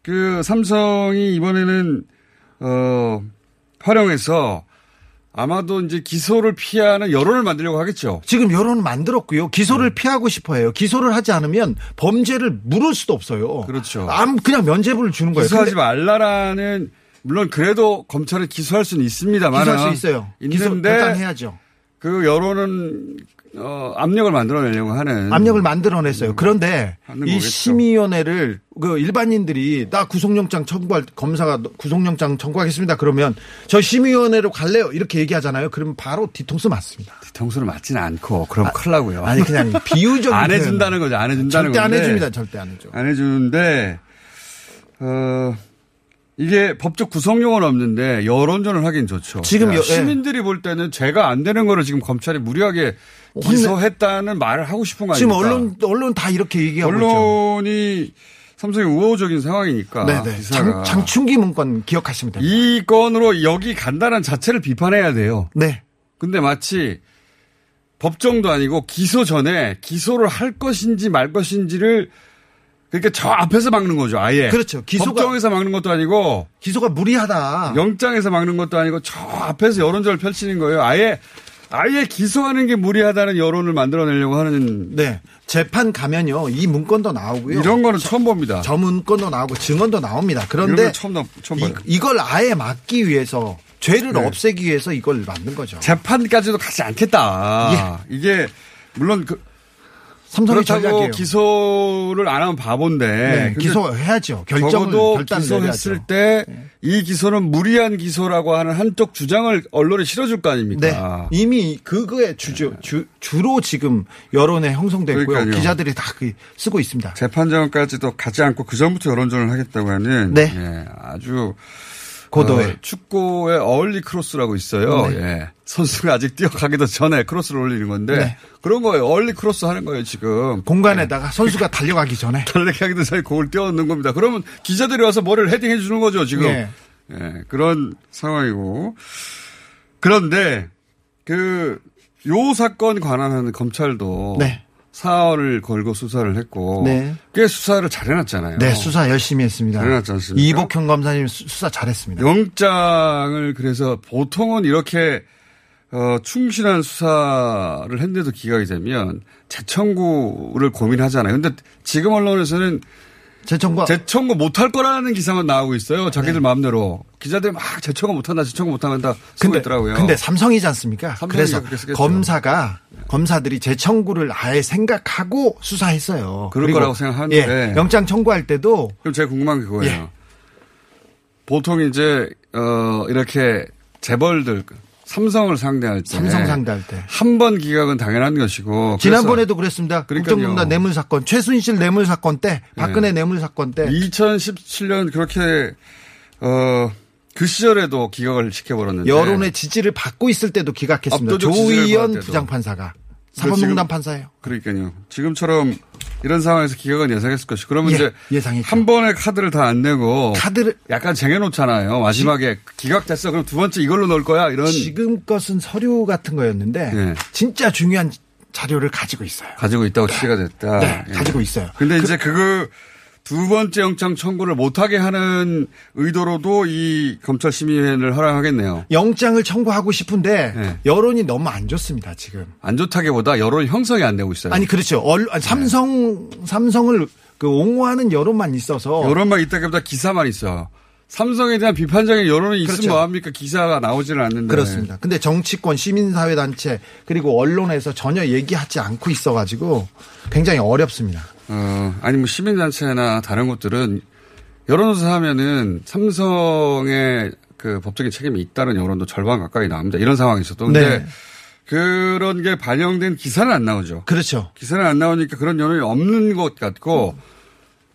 [SPEAKER 3] 그 삼성이 이번에는 어, 활용해서 아마도 이제 기소를 피하는 여론을 만들려고 하겠죠.
[SPEAKER 7] 지금 여론을 만들었고요. 기소를 피하고 싶어해요. 기소를 하지 않으면 범죄를 물을 수도 없어요.
[SPEAKER 3] 그렇죠.
[SPEAKER 7] 아무 그냥 면죄부를 주는 거예요.
[SPEAKER 3] 기소하지 말라라는 물론 그래도 검찰은 기소할 수는 있습니다만
[SPEAKER 7] 기소할 수 있어요. 기소
[SPEAKER 3] 있는데
[SPEAKER 7] 일단 해야죠.
[SPEAKER 3] 그 여론은 어, 압력을 만들어내려고 하는
[SPEAKER 7] 압력을 만들어냈어요. 그런데 이
[SPEAKER 3] 거겠죠.
[SPEAKER 7] 심의위원회를 그 일반인들이 나 구속영장 청구할 검사가 구속영장 청구하겠습니다. 그러면 저 심의위원회로 갈래요. 이렇게 얘기하잖아요. 그러면 바로 뒤통수 맞습니다.
[SPEAKER 3] 뒤통수를 맞지는 않고 그럼 큰일 나고요.
[SPEAKER 7] 아니 그냥 비유적인
[SPEAKER 3] 안. 해준다는 거죠. 안 해준다는
[SPEAKER 7] 절대 안
[SPEAKER 3] 건데.
[SPEAKER 7] 해줍니다. 절대 안 해줘.
[SPEAKER 3] 안 해주는데 어 이게 법적 구성용은 없는데 여론전을 하긴 좋죠.
[SPEAKER 7] 지금 여- 예.
[SPEAKER 3] 시민들이 볼 때는 죄가 안 되는 거를 지금 검찰이 무리하게 기소했다는 말을 하고 싶은 거
[SPEAKER 7] 지금
[SPEAKER 3] 아닙니까?
[SPEAKER 7] 언론 언론 다 이렇게 얘기하고 있죠.
[SPEAKER 3] 언론이 삼성이 우호적인 상황이니까
[SPEAKER 7] 네네.
[SPEAKER 3] 기사가.
[SPEAKER 7] 장, 장충기 문건 기억하시면 됩니다.
[SPEAKER 3] 이 건으로 여기 간다는 자체를 비판해야 돼요.
[SPEAKER 7] 네.
[SPEAKER 3] 근데 마치 법정도 아니고 기소 전에 기소를 할 것인지 말 것인지를 그러니까 저 앞에서 막는 거죠, 아예.
[SPEAKER 7] 그렇죠. 기소가-
[SPEAKER 3] 법정에서 막는 것도 아니고
[SPEAKER 7] 기소가 무리하다.
[SPEAKER 3] 영장에서 막는 것도 아니고 저 앞에서 여론전을 펼치는 거예요. 아예 아예 기소하는 게 무리하다는 여론을 만들어내려고 하는
[SPEAKER 7] 네. 재판 가면요. 이 문건도 나오고요.
[SPEAKER 3] 이런 거는 처음 봅니다.
[SPEAKER 7] 저 문건도 나오고 증언도 나옵니다. 그런데
[SPEAKER 3] 건 처음 나- 처음 봐요.
[SPEAKER 7] 이, 걸 아예 막기 위해서 죄를
[SPEAKER 3] 네.
[SPEAKER 7] 없애기 위해서 이걸 만든 거죠.
[SPEAKER 3] 재판까지도 가지 않겠다. 이게 물론 그 그렇다고
[SPEAKER 7] 전략이에요.
[SPEAKER 3] 기소를 안 하면 바본데
[SPEAKER 7] 네, 기소해야죠. 결정을
[SPEAKER 3] 적어도
[SPEAKER 7] 결단을
[SPEAKER 3] 기소했을
[SPEAKER 7] 내려야죠.
[SPEAKER 3] 때이 기소는 무리한 기소라고 하는 한쪽 주장을 언론에 실어줄 거
[SPEAKER 7] 네.
[SPEAKER 3] 아닙니까?
[SPEAKER 7] 이미 그거에 주죠. 주, 주로 지금 여론에 형성됐고요.
[SPEAKER 3] 그러니까요.
[SPEAKER 7] 기자들이 다 그- 쓰고 있습니다.
[SPEAKER 3] 재판정까지도 가지 않고 그 전부터 여론전을 하겠다고 하는
[SPEAKER 7] 네.
[SPEAKER 3] 예, 아주
[SPEAKER 7] 고도의.
[SPEAKER 3] 어, 축구의 어울리 크로스라고 있어요.
[SPEAKER 7] 네.
[SPEAKER 3] 예. 선수가 아직 뛰어가기도 전에 크로스를 올리는 건데
[SPEAKER 7] 네.
[SPEAKER 3] 그런 거예요. early 크로스 하는 거예요 지금.
[SPEAKER 7] 공간에다가 선수가 달려가기 전에
[SPEAKER 3] 달리기하기도 전에 공을 띄워넣는 겁니다. 그러면 기자들이 와서 머리를 헤딩해 주는 거죠 지금.
[SPEAKER 7] 네.
[SPEAKER 3] 예, 그런 상황이고. 그런데 그 요 사건 관할하는 검찰도
[SPEAKER 7] 네.
[SPEAKER 3] 사활을 걸고 수사를 했고
[SPEAKER 7] 네.
[SPEAKER 3] 꽤 수사를 잘 해놨잖아요.
[SPEAKER 7] 네, 수사 열심히 했습니다.
[SPEAKER 3] 잘 해놨지 않습니까?
[SPEAKER 7] 이복현 검사님 수- 수사 잘했습니다.
[SPEAKER 3] 영장을 그래서 보통은 이렇게 어, 충실한 수사를 했는데도 기각이 되면 재청구를 고민하잖아요. 근데 지금 언론에서는
[SPEAKER 7] 재청구
[SPEAKER 3] 재청구 못할 거라는 기사만 나오고 있어요. 자기들 마음대로 기자들이 막 재청구 못한다, 재청구 못한다 쓰고
[SPEAKER 7] 근데,
[SPEAKER 3] 있더라고요.
[SPEAKER 7] 근데 삼성이지 않습니까? 그래서. 검사가 검사들이 재청구를 아예 생각하고 수사했어요.
[SPEAKER 3] 그럴 거라고 생각하는데.
[SPEAKER 7] 예, 영장 청구할 때도
[SPEAKER 3] 그럼 제가 궁금한 게 그거예요.
[SPEAKER 7] 예.
[SPEAKER 3] 보통 이제 어 이렇게 재벌들 삼성을 상대할 때
[SPEAKER 7] 삼성 상대할 때
[SPEAKER 3] 한 번 기각은 당연한 것이고
[SPEAKER 7] 지난번에도 그랬습니다. 국정농단 뇌물 사건, 최순실 뇌물 사건 때, 박근혜 뇌물 사건 때
[SPEAKER 3] 2017년 그렇게 어 그 시절에도 기각을 시켜버렸는데
[SPEAKER 7] 여론의 지지를 받고 있을 때도 기각했습니다. 조의연. 부장판사가 사법농단
[SPEAKER 3] 지금-
[SPEAKER 7] 판사예요.
[SPEAKER 3] 그러니까요. 지금처럼 이런 상황에서 기각은 예상했을 것이. 그러면
[SPEAKER 7] 예,
[SPEAKER 3] 이제
[SPEAKER 7] 예상했죠.
[SPEAKER 3] 한 번에 카드를 다 안 내고
[SPEAKER 7] 카드를
[SPEAKER 3] 약간 쟁여놓잖아요. 마지막에 기각됐어. 그럼 두 번째 이걸로 넣을 거야. 이런
[SPEAKER 7] 지금 것은 서류 같은 거였는데
[SPEAKER 3] 예.
[SPEAKER 7] 진짜 중요한 자료를 가지고 있어요.
[SPEAKER 3] 가지고 있다고 취재가 됐다.
[SPEAKER 7] 네,
[SPEAKER 3] 예.
[SPEAKER 7] 가지고 있어요.
[SPEAKER 3] 근데 이제 그거 두 번째 영장 청구를 못하게 하는 의도로도 이 검찰 심의위원회를 허락하겠네요.
[SPEAKER 7] 영장을 청구하고 싶은데
[SPEAKER 3] 네.
[SPEAKER 7] 여론이 너무 안 좋습니다 지금.
[SPEAKER 3] 안 좋다기보다 여론 형성이 안 되고 있어요.
[SPEAKER 7] 아니 그렇죠. 얼- 아니, 삼성 삼성을 그 옹호하는 여론만 있어서
[SPEAKER 3] 여론만 있다기보다 기사만 있어. 삼성에 대한 비판적인 여론이 있으면
[SPEAKER 7] 그렇죠.
[SPEAKER 3] 뭐합니까? 기사가 나오지는 않는데.
[SPEAKER 7] 그렇습니다. 근데 정치권, 시민사회단체 그리고 언론에서 전혀 얘기하지 않고 있어가지고 굉장히 어렵습니다.
[SPEAKER 3] 어, 아니 뭐 시민단체나 다른 곳들은 여론조사 하면은 삼성의 그 법적인 책임이 있다는 여론도 절반 가까이 나옵니다. 이런 상황에서도. 근데
[SPEAKER 7] 네.
[SPEAKER 3] 그런 게 반영된 기사는 안 나오죠.
[SPEAKER 7] 그렇죠.
[SPEAKER 3] 기사는 안 나오니까 그런 여론이 없는 것 같고,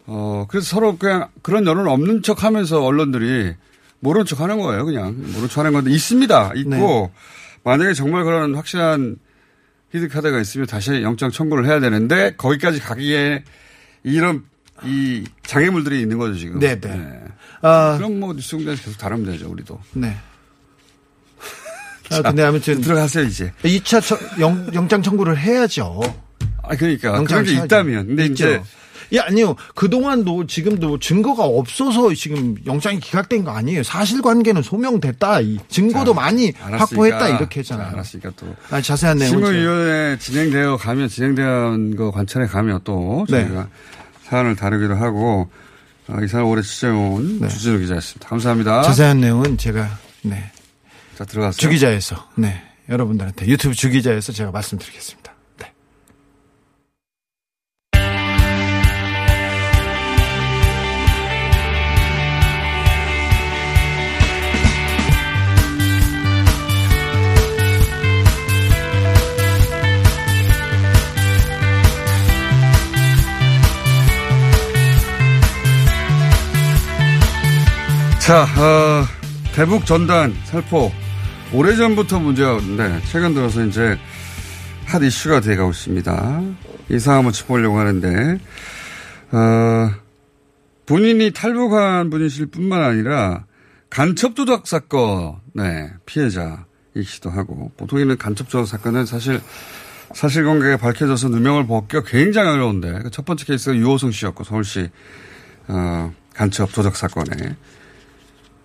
[SPEAKER 3] 어, 그래서 서로 그냥 그런 여론 없는 척 하면서 언론들이 모른 척 하는 거예요. 그냥 모른 척 하는 건데 있습니다. 있고,
[SPEAKER 7] 네.
[SPEAKER 3] 만약에 정말 그런 확실한 히드카드가 있으면 다시 영장 청구를 해야 되는데 거기까지 가기에 이런 이 장애물들이 있는 거죠 지금.
[SPEAKER 7] 네, 네. 아,
[SPEAKER 3] 그럼 뭐 뉴스 공장에서 계속 다루면 되죠 우리도.
[SPEAKER 7] 네. 아, 근데 아무튼
[SPEAKER 3] 들어가세요 이제.
[SPEAKER 7] 2차 청, 영, 영장 청구를 해야죠.
[SPEAKER 3] 아 그러니까 그런 게. 있다면. 근데
[SPEAKER 7] 있죠.
[SPEAKER 3] 이제
[SPEAKER 7] 예, 아니요. 그동안도 지금도 증거가 없어서 지금 영장이 기각된 거 아니에요. 사실관계는 소명됐다. 이 증거도 많이
[SPEAKER 3] 알았으니까.
[SPEAKER 7] 확보했다. 이렇게 했잖아요.
[SPEAKER 3] 자, 알았으니까 또.
[SPEAKER 7] 아, 자세한 내용은 제가-
[SPEAKER 3] 실무위원회 진행되어 가면, 진행된 거 관찰에 가면 또
[SPEAKER 7] 네.
[SPEAKER 3] 저희가 사안을 다루기도 하고, 어, 이 사안 오래 취재해온 주진우 기자였습니다. 감사합니다.
[SPEAKER 7] 네. 자세한 내용은 제가 네.
[SPEAKER 3] 자, 들어갔어요.
[SPEAKER 7] 주기자에서 네. 여러분들한테 유튜브 주기자에서 제가 말씀드리겠습니다.
[SPEAKER 3] 자, 어, 대북 전단 살포 오래전부터 문제였는데 최근 들어서 이제 핫 이슈가 돼가고 있습니다. 이 사안 한번 짚어보려고 하는데 어, 본인이 탈북한 분이실 뿐만 아니라 간첩 조작 사건 네, 피해자이기도 하고 보통에는 간첩 조작 사건은 사실 사실관계가 밝혀져서 누명을 벗기가 굉장히 어려운데 그첫 번째 케이스가 유호성 씨였고 서울시 어, 간첩 조작 사건에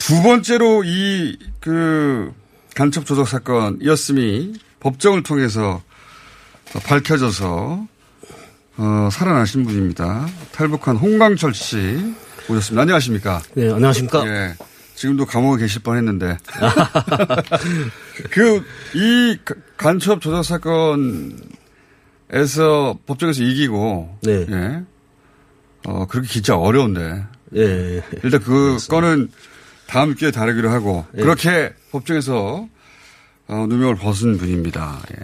[SPEAKER 3] 두 번째로 이 그 간첩 조작 사건 이었음이 법정을 통해서 밝혀져서 어, 살아나신 분입니다. 탈북한 홍강철 씨 오셨습니다. 안녕하십니까?
[SPEAKER 8] 네, 안녕하십니까?
[SPEAKER 3] 예. 지금도 감옥에 계실 뻔 했는데 그 이 간첩 조작 사건에서 법정에서 이기고
[SPEAKER 8] 네.
[SPEAKER 3] 예. 어 그렇게 진짜 어려운데
[SPEAKER 8] 예.
[SPEAKER 3] 일단 그 건은 다음 기회에 다루기로 하고
[SPEAKER 8] 예.
[SPEAKER 3] 그렇게 법정에서 어, 누명을 벗은 분입니다. 예.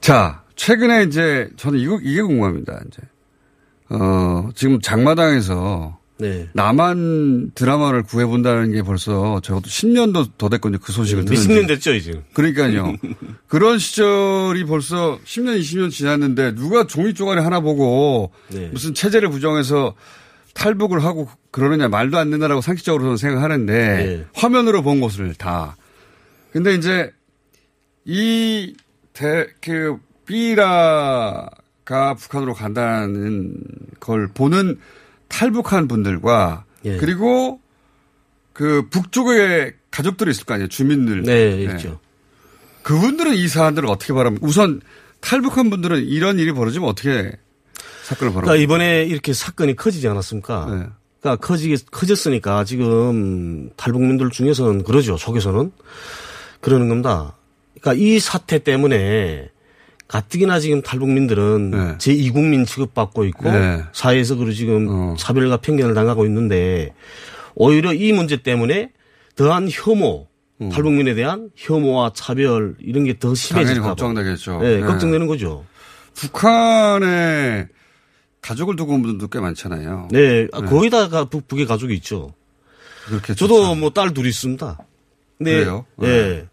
[SPEAKER 3] 자 최근에 이제 저는 이거 이게 궁금합니다. 이제 어 지금 장마당에서
[SPEAKER 8] 네.
[SPEAKER 3] 남한 드라마를 구해본다는 게 벌써 적어도 10년도 더 됐거든요. 그 소식을
[SPEAKER 8] 몇
[SPEAKER 3] 들은
[SPEAKER 8] 십
[SPEAKER 3] 지.
[SPEAKER 8] 년 됐죠, 이제.
[SPEAKER 3] 그러니까요. 그런 시절이 벌써 10년, 20년 지났는데 누가 종이 쪼가리 하나 보고
[SPEAKER 8] 네.
[SPEAKER 3] 무슨 체제를 부정해서 탈북을 하고 그러느냐 말도 안 된다라고 상식적으로는 생각하는데
[SPEAKER 8] 네.
[SPEAKER 3] 화면으로 본 것을 다. 근데 이제 이 대, 그 삐라가 북한으로 간다는 걸 보는 탈북한 분들과
[SPEAKER 8] 예.
[SPEAKER 3] 그리고 그 북쪽에 가족들이 있을 거 아니에요. 주민들.
[SPEAKER 8] 네, 있죠.
[SPEAKER 3] 그분들은 이 사안들을 어떻게 바랍니까? 우선 탈북한 분들은 이런 일이 벌어지면 어떻게 사건을 벌어?
[SPEAKER 8] 그러니까 이번에 이렇게 사건이 커지지 않았습니까?
[SPEAKER 3] 네.
[SPEAKER 8] 그러니까 커지게 커졌으니까 지금 탈북민들 중에서는 그러죠. 속에서는 그러는 겁니다. 그러니까 이 사태 때문에 가뜩이나 지금 탈북민들은 제 2국민 취급받고 있고
[SPEAKER 3] 네.
[SPEAKER 8] 사회에서 그리고 지금 차별과 편견을 당하고 있는데 오히려 이 문제 때문에 더한 혐오, 탈북민에 대한 혐오와 차별 이런 게 더 심해질까 봐.
[SPEAKER 3] 걱정되겠죠.
[SPEAKER 8] 네,
[SPEAKER 3] 네.
[SPEAKER 8] 걱정되는 거죠.
[SPEAKER 3] 북한에 가족을 두고 온 분들도 꽤 많잖아요.
[SPEAKER 8] 네, 아, 거의 다가 북, 북에 가족이 있죠.
[SPEAKER 3] 그렇게
[SPEAKER 8] 저도 뭐 딸 둘이 있습니다. 근데
[SPEAKER 3] 그래요? 네.
[SPEAKER 8] 예.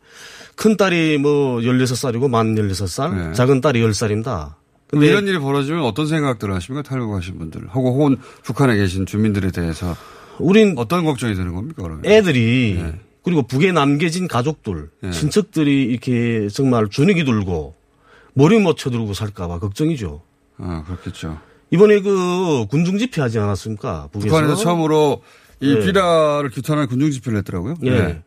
[SPEAKER 8] 큰 딸이 뭐 16살이고 만 16살,
[SPEAKER 3] 네.
[SPEAKER 8] 작은 딸이 10살입니다.
[SPEAKER 3] 근데 이런 일이 벌어지면 어떤 생각들을 하십니까? 탈북하신 분들. 하고 혹은 북한에 계신 주민들에 대해서.
[SPEAKER 8] 우린
[SPEAKER 3] 어떤 걱정이 드는 겁니까, 그러면?
[SPEAKER 8] 애들이
[SPEAKER 3] 네.
[SPEAKER 8] 그리고 북에 남겨진 가족들, 친척들이 이렇게 정말 주눅이 들고 머리 못 쳐들고 살까봐 걱정이죠.
[SPEAKER 3] 아, 그렇겠죠.
[SPEAKER 8] 이번에 그 군중 집회 하지 않았습니까? 북에서
[SPEAKER 3] 북한에서 처음으로 이
[SPEAKER 8] 네.
[SPEAKER 3] 비라를 규탄하는 군중 집회를 했더라고요.
[SPEAKER 8] 예.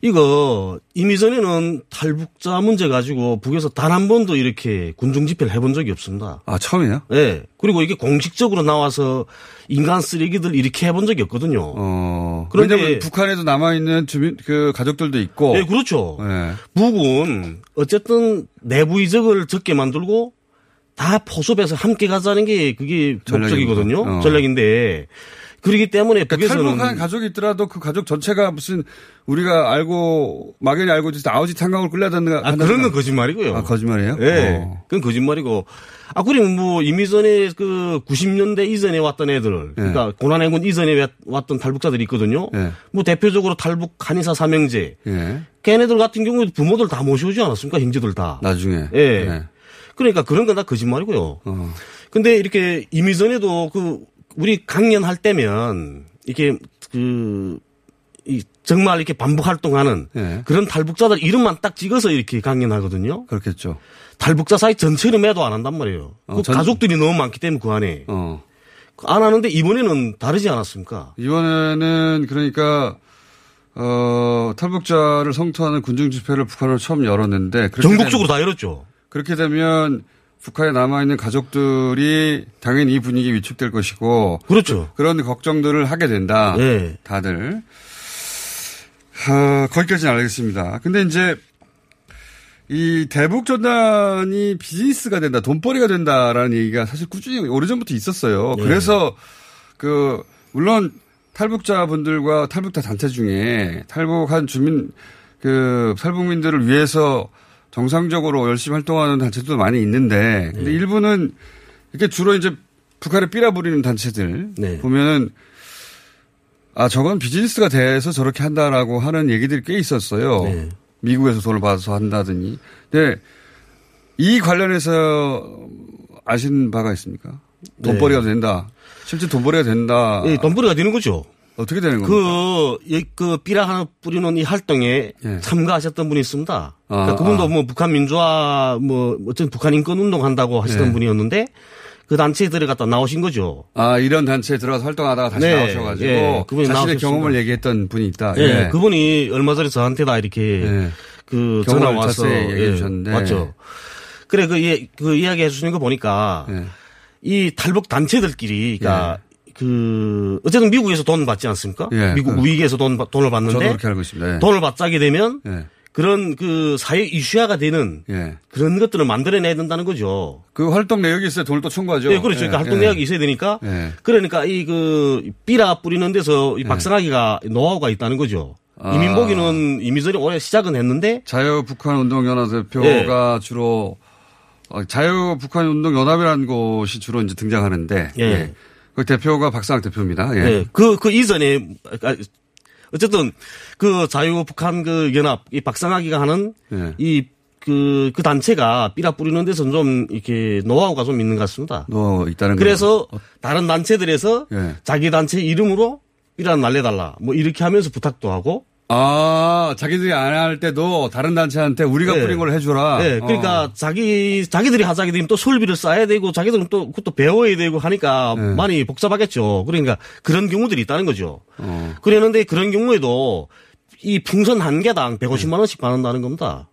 [SPEAKER 8] 이거 이미 전에는 탈북자 문제 가지고 북에서 단 한 번도 이렇게 군중 집회를 해본 적이 없습니다.
[SPEAKER 3] 아 처음이에요?
[SPEAKER 8] 네. 그리고 이게 공식적으로 나와서 인간 쓰레기들 이렇게 해본 적이 없거든요.
[SPEAKER 3] 어.
[SPEAKER 8] 그런데-
[SPEAKER 3] 왜냐면 북한에도 남아 있는 주민, 그 가족들도 있고.
[SPEAKER 8] 네, 그렇죠.
[SPEAKER 3] 네.
[SPEAKER 8] 북은 어쨌든 내부 이적을 적게 만들고 다 포섭해서 함께 가자는 게 그게 목적이거든요.
[SPEAKER 3] 어.
[SPEAKER 8] 전략인데 그렇기 때문에 북에서는
[SPEAKER 3] 탈북한 가족이 있더라도 그 가족 전체가 무슨 우리가 알고 막연히 알고 때 아우지 탄광을 끌려다는
[SPEAKER 8] 아, 그런 건 거짓말이고요.
[SPEAKER 3] 아, 거짓말이에요?
[SPEAKER 8] 예.
[SPEAKER 3] 어.
[SPEAKER 8] 그건 거짓말이고. 아, 그러면 뭐, 이미 전에 그 90년대 이전에 왔던 애들,
[SPEAKER 3] 예.
[SPEAKER 8] 그러니까 고난해군 이전에 왔- 왔던 탈북자들이 있거든요.
[SPEAKER 3] 예.
[SPEAKER 8] 뭐 대표적으로 탈북 한의사 삼형제.
[SPEAKER 3] 예.
[SPEAKER 8] 걔네들 같은 경우에 부모들 다 모셔오지 않았습니까? 형제들 다.
[SPEAKER 3] 나중에.
[SPEAKER 8] 예.
[SPEAKER 3] 예.
[SPEAKER 8] 그러니까 그런 건 다 거짓말이고요.
[SPEAKER 3] 어.
[SPEAKER 8] 근데 이렇게 이미 전에도 그 우리 강연할 때면 이렇게 그 이 정말 이렇게 반복 활동하는
[SPEAKER 3] 예.
[SPEAKER 8] 그런 탈북자들 이름만 딱 찍어서 이렇게 강연하거든요.
[SPEAKER 3] 그렇겠죠.
[SPEAKER 8] 탈북자 사이 전체를 매도 안 한단 말이에요.
[SPEAKER 3] 어,
[SPEAKER 8] 그
[SPEAKER 3] 전-
[SPEAKER 8] 가족들이 너무 많기 때문에 그 안에
[SPEAKER 3] 어.
[SPEAKER 8] 안 하는데 이번에는 다르지 않았습니까?
[SPEAKER 3] 이번에는 그러니까 어, 탈북자를 성토하는 군중 집회를 북한으로 처음 열었는데
[SPEAKER 8] 전국적으로 다 열었죠.
[SPEAKER 3] 그렇게 되면 북한에 남아 있는 가족들이 당연히 이 분위기에 위축될 것이고
[SPEAKER 8] 그렇죠.
[SPEAKER 3] 그런 걱정들을 하게 된다.
[SPEAKER 8] 네.
[SPEAKER 3] 다들 아, 거기까지는 알겠습니다. 근데 이제 이 대북 전단이 비즈니스가 된다, 돈벌이가 된다라는 얘기가 사실 꾸준히 오래전부터 있었어요.
[SPEAKER 8] 네.
[SPEAKER 3] 그래서 그 물론 탈북자분들과 탈북자 단체 중에 탈북한 주민 그 탈북민들을 위해서 정상적으로 열심히 활동하는 단체도 많이 있는데 근데 일부는 이렇게 주로 이제 북한에 삐라부리는 단체들
[SPEAKER 8] 네.
[SPEAKER 3] 보면은 아 저건 비즈니스가 돼서 저렇게 한다라고 하는 얘기들이 꽤 있었어요.
[SPEAKER 8] 네.
[SPEAKER 3] 미국에서 돈을 받아서 한다더니. 근데 이 관련해서 아신 바가 있습니까? 돈벌이가 된다. 실제 돈벌이가 된다.
[SPEAKER 8] 예, 돈벌이가 되는 거죠.
[SPEAKER 3] 어떻게 되는 겁니까?
[SPEAKER 8] 그, 예, 그, 삐라 하나 뿌리는 이 활동에
[SPEAKER 3] 예.
[SPEAKER 8] 참가하셨던 분이 있습니다. 그러니까
[SPEAKER 3] 아,
[SPEAKER 8] 그분도
[SPEAKER 3] 아.
[SPEAKER 8] 뭐 북한 민주화, 뭐, 어쨌든 북한 인권 운동 한다고 하시던
[SPEAKER 3] 예.
[SPEAKER 8] 분이었는데 그 단체에 들어갔다 나오신 거죠.
[SPEAKER 3] 아, 이런 단체에 들어가서 활동하다가 다시
[SPEAKER 8] 네,
[SPEAKER 3] 나오셔가지고
[SPEAKER 8] 예, 그분이
[SPEAKER 3] 자신의
[SPEAKER 8] 나오셨습니다.
[SPEAKER 3] 경험을 얘기했던 분이 있다.
[SPEAKER 8] 예, 그분이 얼마 전에 저한테 다 이렇게
[SPEAKER 3] 예.
[SPEAKER 8] 그 전화 와서
[SPEAKER 3] 자세히 얘기해
[SPEAKER 8] 예,
[SPEAKER 3] 주셨는데.
[SPEAKER 8] 맞죠. 그래 그, 이- 그 이야기 해주시는 거 보니까
[SPEAKER 3] 예.
[SPEAKER 8] 이 탈북 단체들끼리 그러니까 그 어쨌든 미국에서 돈 받지 않습니까?
[SPEAKER 3] 예,
[SPEAKER 8] 미국
[SPEAKER 3] 그-
[SPEAKER 8] 우익에서 돈 받- 돈을
[SPEAKER 3] 저도
[SPEAKER 8] 받는데
[SPEAKER 3] 그렇게 알고 있습니다. 예.
[SPEAKER 8] 돈을 받자게 되면
[SPEAKER 3] 예.
[SPEAKER 8] 그런 그 사회 이슈화가 되는
[SPEAKER 3] 예.
[SPEAKER 8] 그런 것들을 만들어내야 된다는 거죠.
[SPEAKER 3] 그 활동 내역이 있어요. 돈을 또 청구하죠.
[SPEAKER 8] 예, 그렇죠. 그러니까
[SPEAKER 3] 예,
[SPEAKER 8] 활동
[SPEAKER 3] 예.
[SPEAKER 8] 내역이 있어야 되니까.
[SPEAKER 3] 예.
[SPEAKER 8] 그러니까 이 그 삐라 뿌리는 데서 이 박상하기가 노하우가 있다는 거죠.
[SPEAKER 3] 아.
[SPEAKER 8] 이민복이는 이미 전에 올해 시작은 했는데
[SPEAKER 3] 자유 북한 운동 연합 대표가 주로 어, 자유 북한 운동 연합이라는 곳이 주로 이제 등장하는데
[SPEAKER 8] 예.
[SPEAKER 3] 예. 그 대표가 박상학 대표입니다. 예.
[SPEAKER 8] 예. 그, 그 이전에, 아, 어쨌든 그 자유 북한 그 연합, 이 박상하기가 하는
[SPEAKER 3] 예.
[SPEAKER 8] 이 그, 그 단체가 삐라 뿌리는 데서 좀 이렇게 노하우가 좀 있는 것 같습니다.
[SPEAKER 3] 너 있다는
[SPEAKER 8] 그래서 다른 단체들에서
[SPEAKER 3] 거. 예.
[SPEAKER 8] 자기 단체 이름으로 삐라 날려달라. 뭐 이렇게 하면서 부탁도 하고.
[SPEAKER 3] 아, 자기들이 안 할 때도 다른 단체한테 우리가
[SPEAKER 8] 예.
[SPEAKER 3] 뿌린 걸 해주라.
[SPEAKER 8] 네, 그러니까
[SPEAKER 3] 어.
[SPEAKER 8] 자기 자기들이 하자게 되면 또 설비를 쌓아야 되고 자기들은 또 그것도 배워야 되고 하니까
[SPEAKER 3] 네.
[SPEAKER 8] 많이 복잡하겠죠. 그러니까 그런 경우들이 있다는 거죠.
[SPEAKER 3] 어.
[SPEAKER 8] 그랬는데 그런 경우에도 이 풍선 한 개당 150만 원씩 받는다는 겁니다.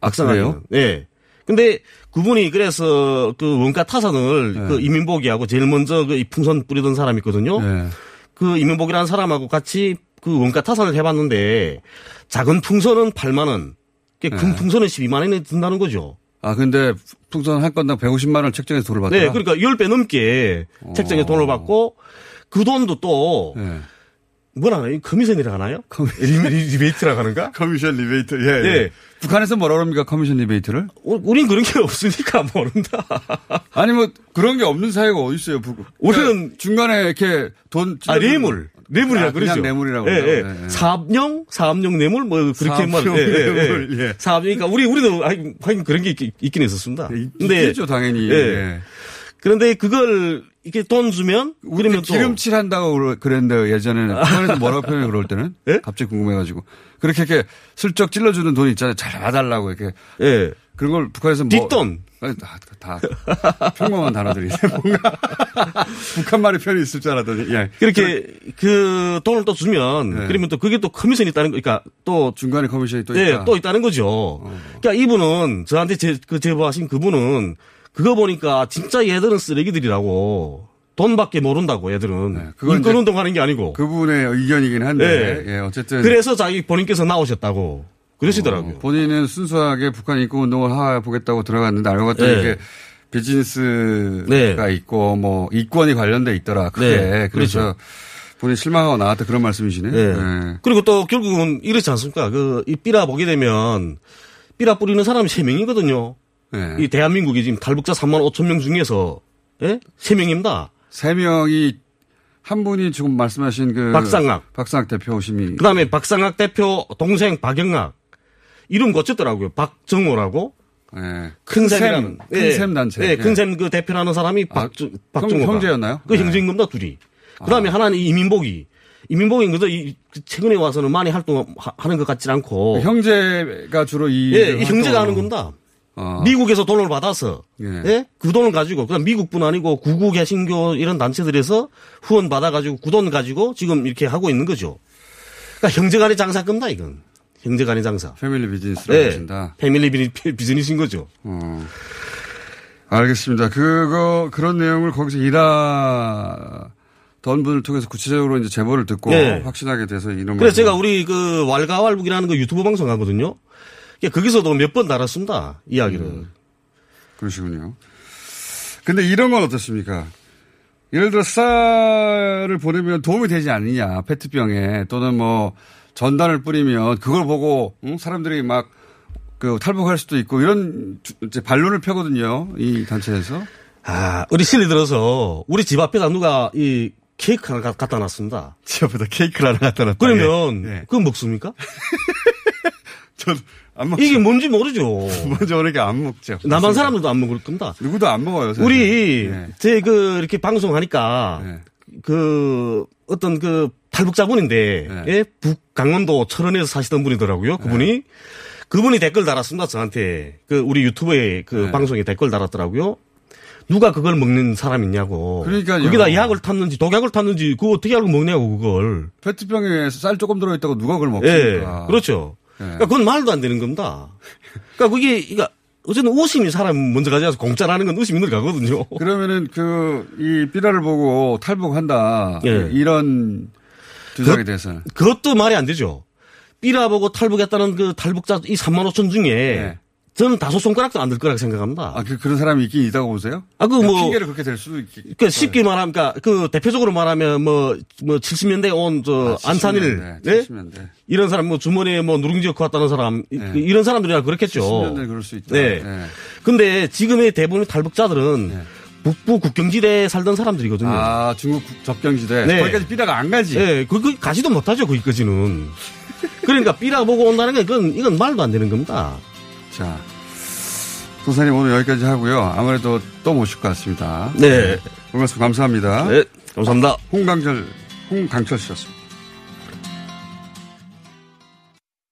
[SPEAKER 3] 아, 그래요?
[SPEAKER 8] 네. 근데 그분이 그래서 그 원가 타산을
[SPEAKER 3] 네.
[SPEAKER 8] 그 이민복이하고 제일 먼저 그 이 풍선 뿌리던 사람이 있거든요.
[SPEAKER 3] 네.
[SPEAKER 8] 그 이민복이라는 사람하고 같이 그 원가 타산을 해봤는데 작은 풍선은 8만 원, 큰
[SPEAKER 3] 네.
[SPEAKER 8] 풍선은 12만 원이 든다는 거죠.
[SPEAKER 3] 아, 근데 풍선 한 건당 150만 원 책정해서 돈을 받더라.
[SPEAKER 8] 네, 그러니까 10배 넘게 책정에
[SPEAKER 3] 어.
[SPEAKER 8] 돈을 받고 그 돈도 또
[SPEAKER 3] 네.
[SPEAKER 8] 뭐라 하나요? 커미션이라 하나요? 리- 리- 리베이트라고 하는가?
[SPEAKER 3] 커미션 리베이트. 예, 예.
[SPEAKER 8] 예.
[SPEAKER 3] 북한에서 뭐라 그럽니까? 커미션 리베이트를?
[SPEAKER 8] 우- 우린 그런 게 없으니까 모른다.
[SPEAKER 3] 아니 뭐 그런 게 없는 사회가 어디 있어요? 북-
[SPEAKER 8] 우리는-
[SPEAKER 3] 그러니까 중간에 이렇게 돈
[SPEAKER 8] 아, 뇌물. 뇌물이라
[SPEAKER 3] 아,
[SPEAKER 8] 그러죠.
[SPEAKER 3] 그냥 뇌물이라고
[SPEAKER 8] 예. 예.
[SPEAKER 3] 예, 예.
[SPEAKER 8] 사업용, 사업용 뇌물 뭐 그렇게 말.
[SPEAKER 3] 사업용 뇌물, 예.
[SPEAKER 8] 사업 그러니까 우리 우리도 하긴 그런 게 있, 있긴 있었습니다. 근데
[SPEAKER 3] 있겠죠, 당연히.
[SPEAKER 8] 예.
[SPEAKER 3] 예.
[SPEAKER 8] 그런데 그걸 이렇게 돈 주면 그러면 또
[SPEAKER 3] 기름칠 한다고 그랬는데 예전에는 북한에서 뭐라고 표현해 그럴 때는
[SPEAKER 8] 예?
[SPEAKER 3] 갑자기 궁금해가지고 그렇게 이렇게 슬쩍 찔러주는 돈 있잖아요. 잘 봐달라고 이렇게
[SPEAKER 8] 예.
[SPEAKER 3] 그런 걸 북한에서 뭐
[SPEAKER 8] 뒷돈.
[SPEAKER 3] 아니, 다, 다 평범한 단어들이 뭔가 북한 말의 표현이 있을 줄 알았더니 예.
[SPEAKER 8] 그렇게 그 돈을 또 주면
[SPEAKER 3] 네.
[SPEAKER 8] 그러면 또 그게 또 커미션이 있다는 거, 그러니까 또
[SPEAKER 3] 중간에 커미션이 또
[SPEAKER 8] 예,
[SPEAKER 3] 있다.
[SPEAKER 8] 또 있다는 거죠. 그러니까 이분은 저한테 제, 그 제보하신 그분은 그거 보니까 진짜 얘들은 쓰레기들이라고 돈밖에 모른다고 얘들은
[SPEAKER 3] 그건
[SPEAKER 8] 인권 운동하는 게 아니고.
[SPEAKER 3] 그분의 의견이긴 한데
[SPEAKER 8] 예.
[SPEAKER 3] 예, 어쨌든
[SPEAKER 8] 그래서 자기 본인께서 나오셨다고 그러시더라고요.
[SPEAKER 3] 어, 본인은 순수하게 북한 인권 운동을 하 보겠다고 들어갔는데 알고 봤더니
[SPEAKER 8] 네.
[SPEAKER 3] 이게 비즈니스가
[SPEAKER 8] 네.
[SPEAKER 3] 있고 뭐 이권이 관련돼 있더라. 크게
[SPEAKER 8] 네,
[SPEAKER 3] 그래서
[SPEAKER 8] 그렇죠.
[SPEAKER 3] 본인 실망하고 나왔다 그런 말씀이시네.
[SPEAKER 8] 예.
[SPEAKER 3] 네.
[SPEAKER 8] 그리고 또 결국은 이렇지 않습니까? 그, 이 삐라 보게 되면 삐라 뿌리는 사람이 세 명이거든요
[SPEAKER 3] 네.
[SPEAKER 8] 이 대한민국이 지금 탈북자 3만 5천 명 중에서 예? 3명입니다.
[SPEAKER 3] 세 명이 한 분이 지금 말씀하신 그
[SPEAKER 8] 박상학.
[SPEAKER 3] 박상학 대표심이
[SPEAKER 8] 그 다음에 박상학 대표 동생 박영학. 이름 고쳤더라고요. 박정호라고.
[SPEAKER 3] 예.
[SPEAKER 8] 큰샘이라는.
[SPEAKER 3] 큰샘 단체.
[SPEAKER 8] 예, 큰샘 그 대표라는 사람이
[SPEAKER 3] 아,
[SPEAKER 8] 박정,
[SPEAKER 3] 형-
[SPEAKER 8] 박정호가.
[SPEAKER 3] 형제였나요?
[SPEAKER 8] 그
[SPEAKER 3] 네.
[SPEAKER 8] 형제인 겁니다, 둘이. 그 다음에 하나는 이민복이. 이민복이 그저 이 최근에 와서는 많이 활동하는 것 같지 않고
[SPEAKER 3] 형제가 주로 이
[SPEAKER 8] 예, 이 형제가 하는 겁니다.
[SPEAKER 3] 어.
[SPEAKER 8] 미국에서 돈을 받아서
[SPEAKER 3] 예.
[SPEAKER 8] 예? 그 돈을 가지고 그냥 미국뿐 아니고 구구 개신교 이런 단체들에서 후원 받아가지고 그 돈 가지고 지금 이렇게 하고 있는 거죠. 그러니까 형제간의 장사 겁니다 이건 형제간의 장사.
[SPEAKER 3] 패밀리 비즈니스라고
[SPEAKER 8] 예,
[SPEAKER 3] 보신다.
[SPEAKER 8] 패밀리 비, 비즈니스인 거죠.
[SPEAKER 3] 어. 알겠습니다. 그거 그런 내용을 거기서 일하 던 분을 통해서 구체적으로 이제 제보를 듣고
[SPEAKER 8] 예.
[SPEAKER 3] 확신하게 돼서 이런
[SPEAKER 8] 그래서
[SPEAKER 3] 거
[SPEAKER 8] 제가 우리 그 왈가왈북이라는 그 유튜브 방송 하거든요. 그러니까 거기서도 몇 번 달았습니다 이야기를.
[SPEAKER 3] 음. 그러시군요. 근데 이런 건 어떻습니까? 예를 들어 쌀을 보내면 도움이 되지 않느냐 페트병에 또는 뭐 전단을 뿌리면 그걸 보고 응? 사람들이 막 그 탈북할 수도 있고 이런 주- 이제 반론을 펴거든요 이 단체에서
[SPEAKER 8] 아 우리 실리 들어서 우리 집 앞에다 누가 이 케이크 하나 가- 갖다 놨습니다.
[SPEAKER 3] 집 앞에다 케이크를 하나 갖다 놨다.
[SPEAKER 8] 그러면
[SPEAKER 3] 예.
[SPEAKER 8] 그건 먹습니까?
[SPEAKER 3] 안 먹죠.
[SPEAKER 8] 이게 뭔지 모르죠.
[SPEAKER 3] 먼저 오니까 안 먹죠.
[SPEAKER 8] 남한 사람들도 안 먹을 겁니다.
[SPEAKER 3] 누구도 안 먹어요. 사실.
[SPEAKER 8] 우리
[SPEAKER 3] 네.
[SPEAKER 8] 제그 이렇게 방송하니까 그 어떤 그 탈북자분인데
[SPEAKER 3] 네.
[SPEAKER 8] 예? 북 강원도 철원에서 사시던 분이더라고요. 그분이 그분이 댓글 달았습니다. 저한테 그 우리 유튜브에 그
[SPEAKER 3] 네.
[SPEAKER 8] 방송에 댓글 달았더라고요. 누가 그걸 먹는 사람 있냐고.
[SPEAKER 3] 그러니까요.
[SPEAKER 8] 거기다 약을 탔는지 독약을 탔는지 그거 어떻게 알고 먹냐고 그걸.
[SPEAKER 3] 페트병에 쌀 조금 들어있다고 누가 그걸
[SPEAKER 8] 예,
[SPEAKER 3] 먹습니까?
[SPEAKER 8] 그렇죠. 그러니까 그건 말도 안 되는 겁니다. 그러니까 그게, 그러니까 어쨌든 의심이 사람 먼저 가져와서 공짜라는 건 의심이 늘 가거든요.
[SPEAKER 3] 그러면은 그 이 삐라를 보고 탈북한다
[SPEAKER 8] 예.
[SPEAKER 3] 이런 주장에
[SPEAKER 8] 그-
[SPEAKER 3] 대해서는
[SPEAKER 8] 그것도 말이 안 되죠. 삐라 보고 탈북했다는 그 탈북자 이 3만 5천 중에 저는 다섯 손가락도 안될 거라고 생각합니다.
[SPEAKER 3] 아, 그, 그런 사람이 있긴 있다고 보세요?
[SPEAKER 8] 아, 그
[SPEAKER 3] 그냥
[SPEAKER 8] 뭐-
[SPEAKER 3] 핑계를 그렇게 될 수도 있겠
[SPEAKER 8] 그 쉽게 말하면, 그러니까 그 대표적으로 말하면 뭐, 뭐 70년대 온 저
[SPEAKER 3] 아,
[SPEAKER 8] 안산일,
[SPEAKER 3] 70년대,
[SPEAKER 8] 네?
[SPEAKER 3] 70년대.
[SPEAKER 8] 이런 사람 뭐 주머니에 뭐 누룽지 넣고 왔다는 사람, 이- 그 이런 사람들이야 그렇겠죠.
[SPEAKER 3] 70년대 그럴 수 있다.
[SPEAKER 8] 네.
[SPEAKER 3] 네.
[SPEAKER 8] 근데 지금의 대부분의 탈북자들은 북부 국경지대에 살던 사람들이거든요.
[SPEAKER 3] 아, 중국 국- 접경지대.
[SPEAKER 8] 네.
[SPEAKER 3] 거기까지 삐라가 안 가지.
[SPEAKER 8] 네, 그, 그 가지도 못하죠, 거기까지는. 그러니까 삐라 보고 온다는 건 이건, 이건 말도 안 되는 겁니다.
[SPEAKER 3] 자. 소사님 오늘 여기까지 하고요. 아무래도 또 모실 것 같습니다.
[SPEAKER 8] 네.
[SPEAKER 3] 오늘 말씀 감사합니다.
[SPEAKER 8] 네, 감사합니다.
[SPEAKER 3] 홍강철, 홍강철 씨였습니다.